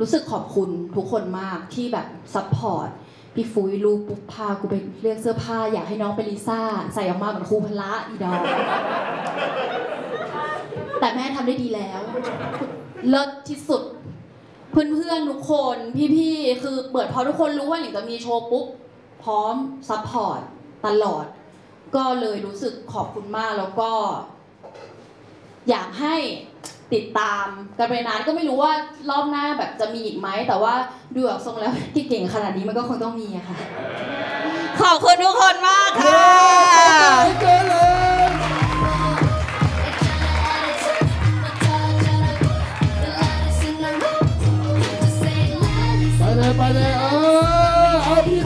รู้สึกขอบคุณทุกคนมากที่แบบ support พี่ฟุยลูกปุ๊บพากูไปเลือกเสื้อผ้า อยากให้น้องเป็นลิซ่า ใส่ออกมาเหมือนครูพละอีดอกแต่แม่ทำได้ดีแล้ว เลิศที่สุด เพื่อนๆทุกคนพี่ๆคือเปิดพอทุกคนรู้ว่าหลิงจะมีโชว์ปุ๊บ พร้อม support ตลอด ก็เลยรู้สึกขอบคุณมากแล้วก็ อยากให้ติดตามกันไปนานก็ไม่รู้ว่ารอบหน้าแบบจะมีอีกไหม แต่ว่าดูแบบทรงแล้วที่เก่งขนาดนี้มันก็คงต้องมีอะค่ะ ขอบคุณทุกคนมากค่ะเจอเลยไปเลยไปเลยเออเอาพี่น้องไว้พี่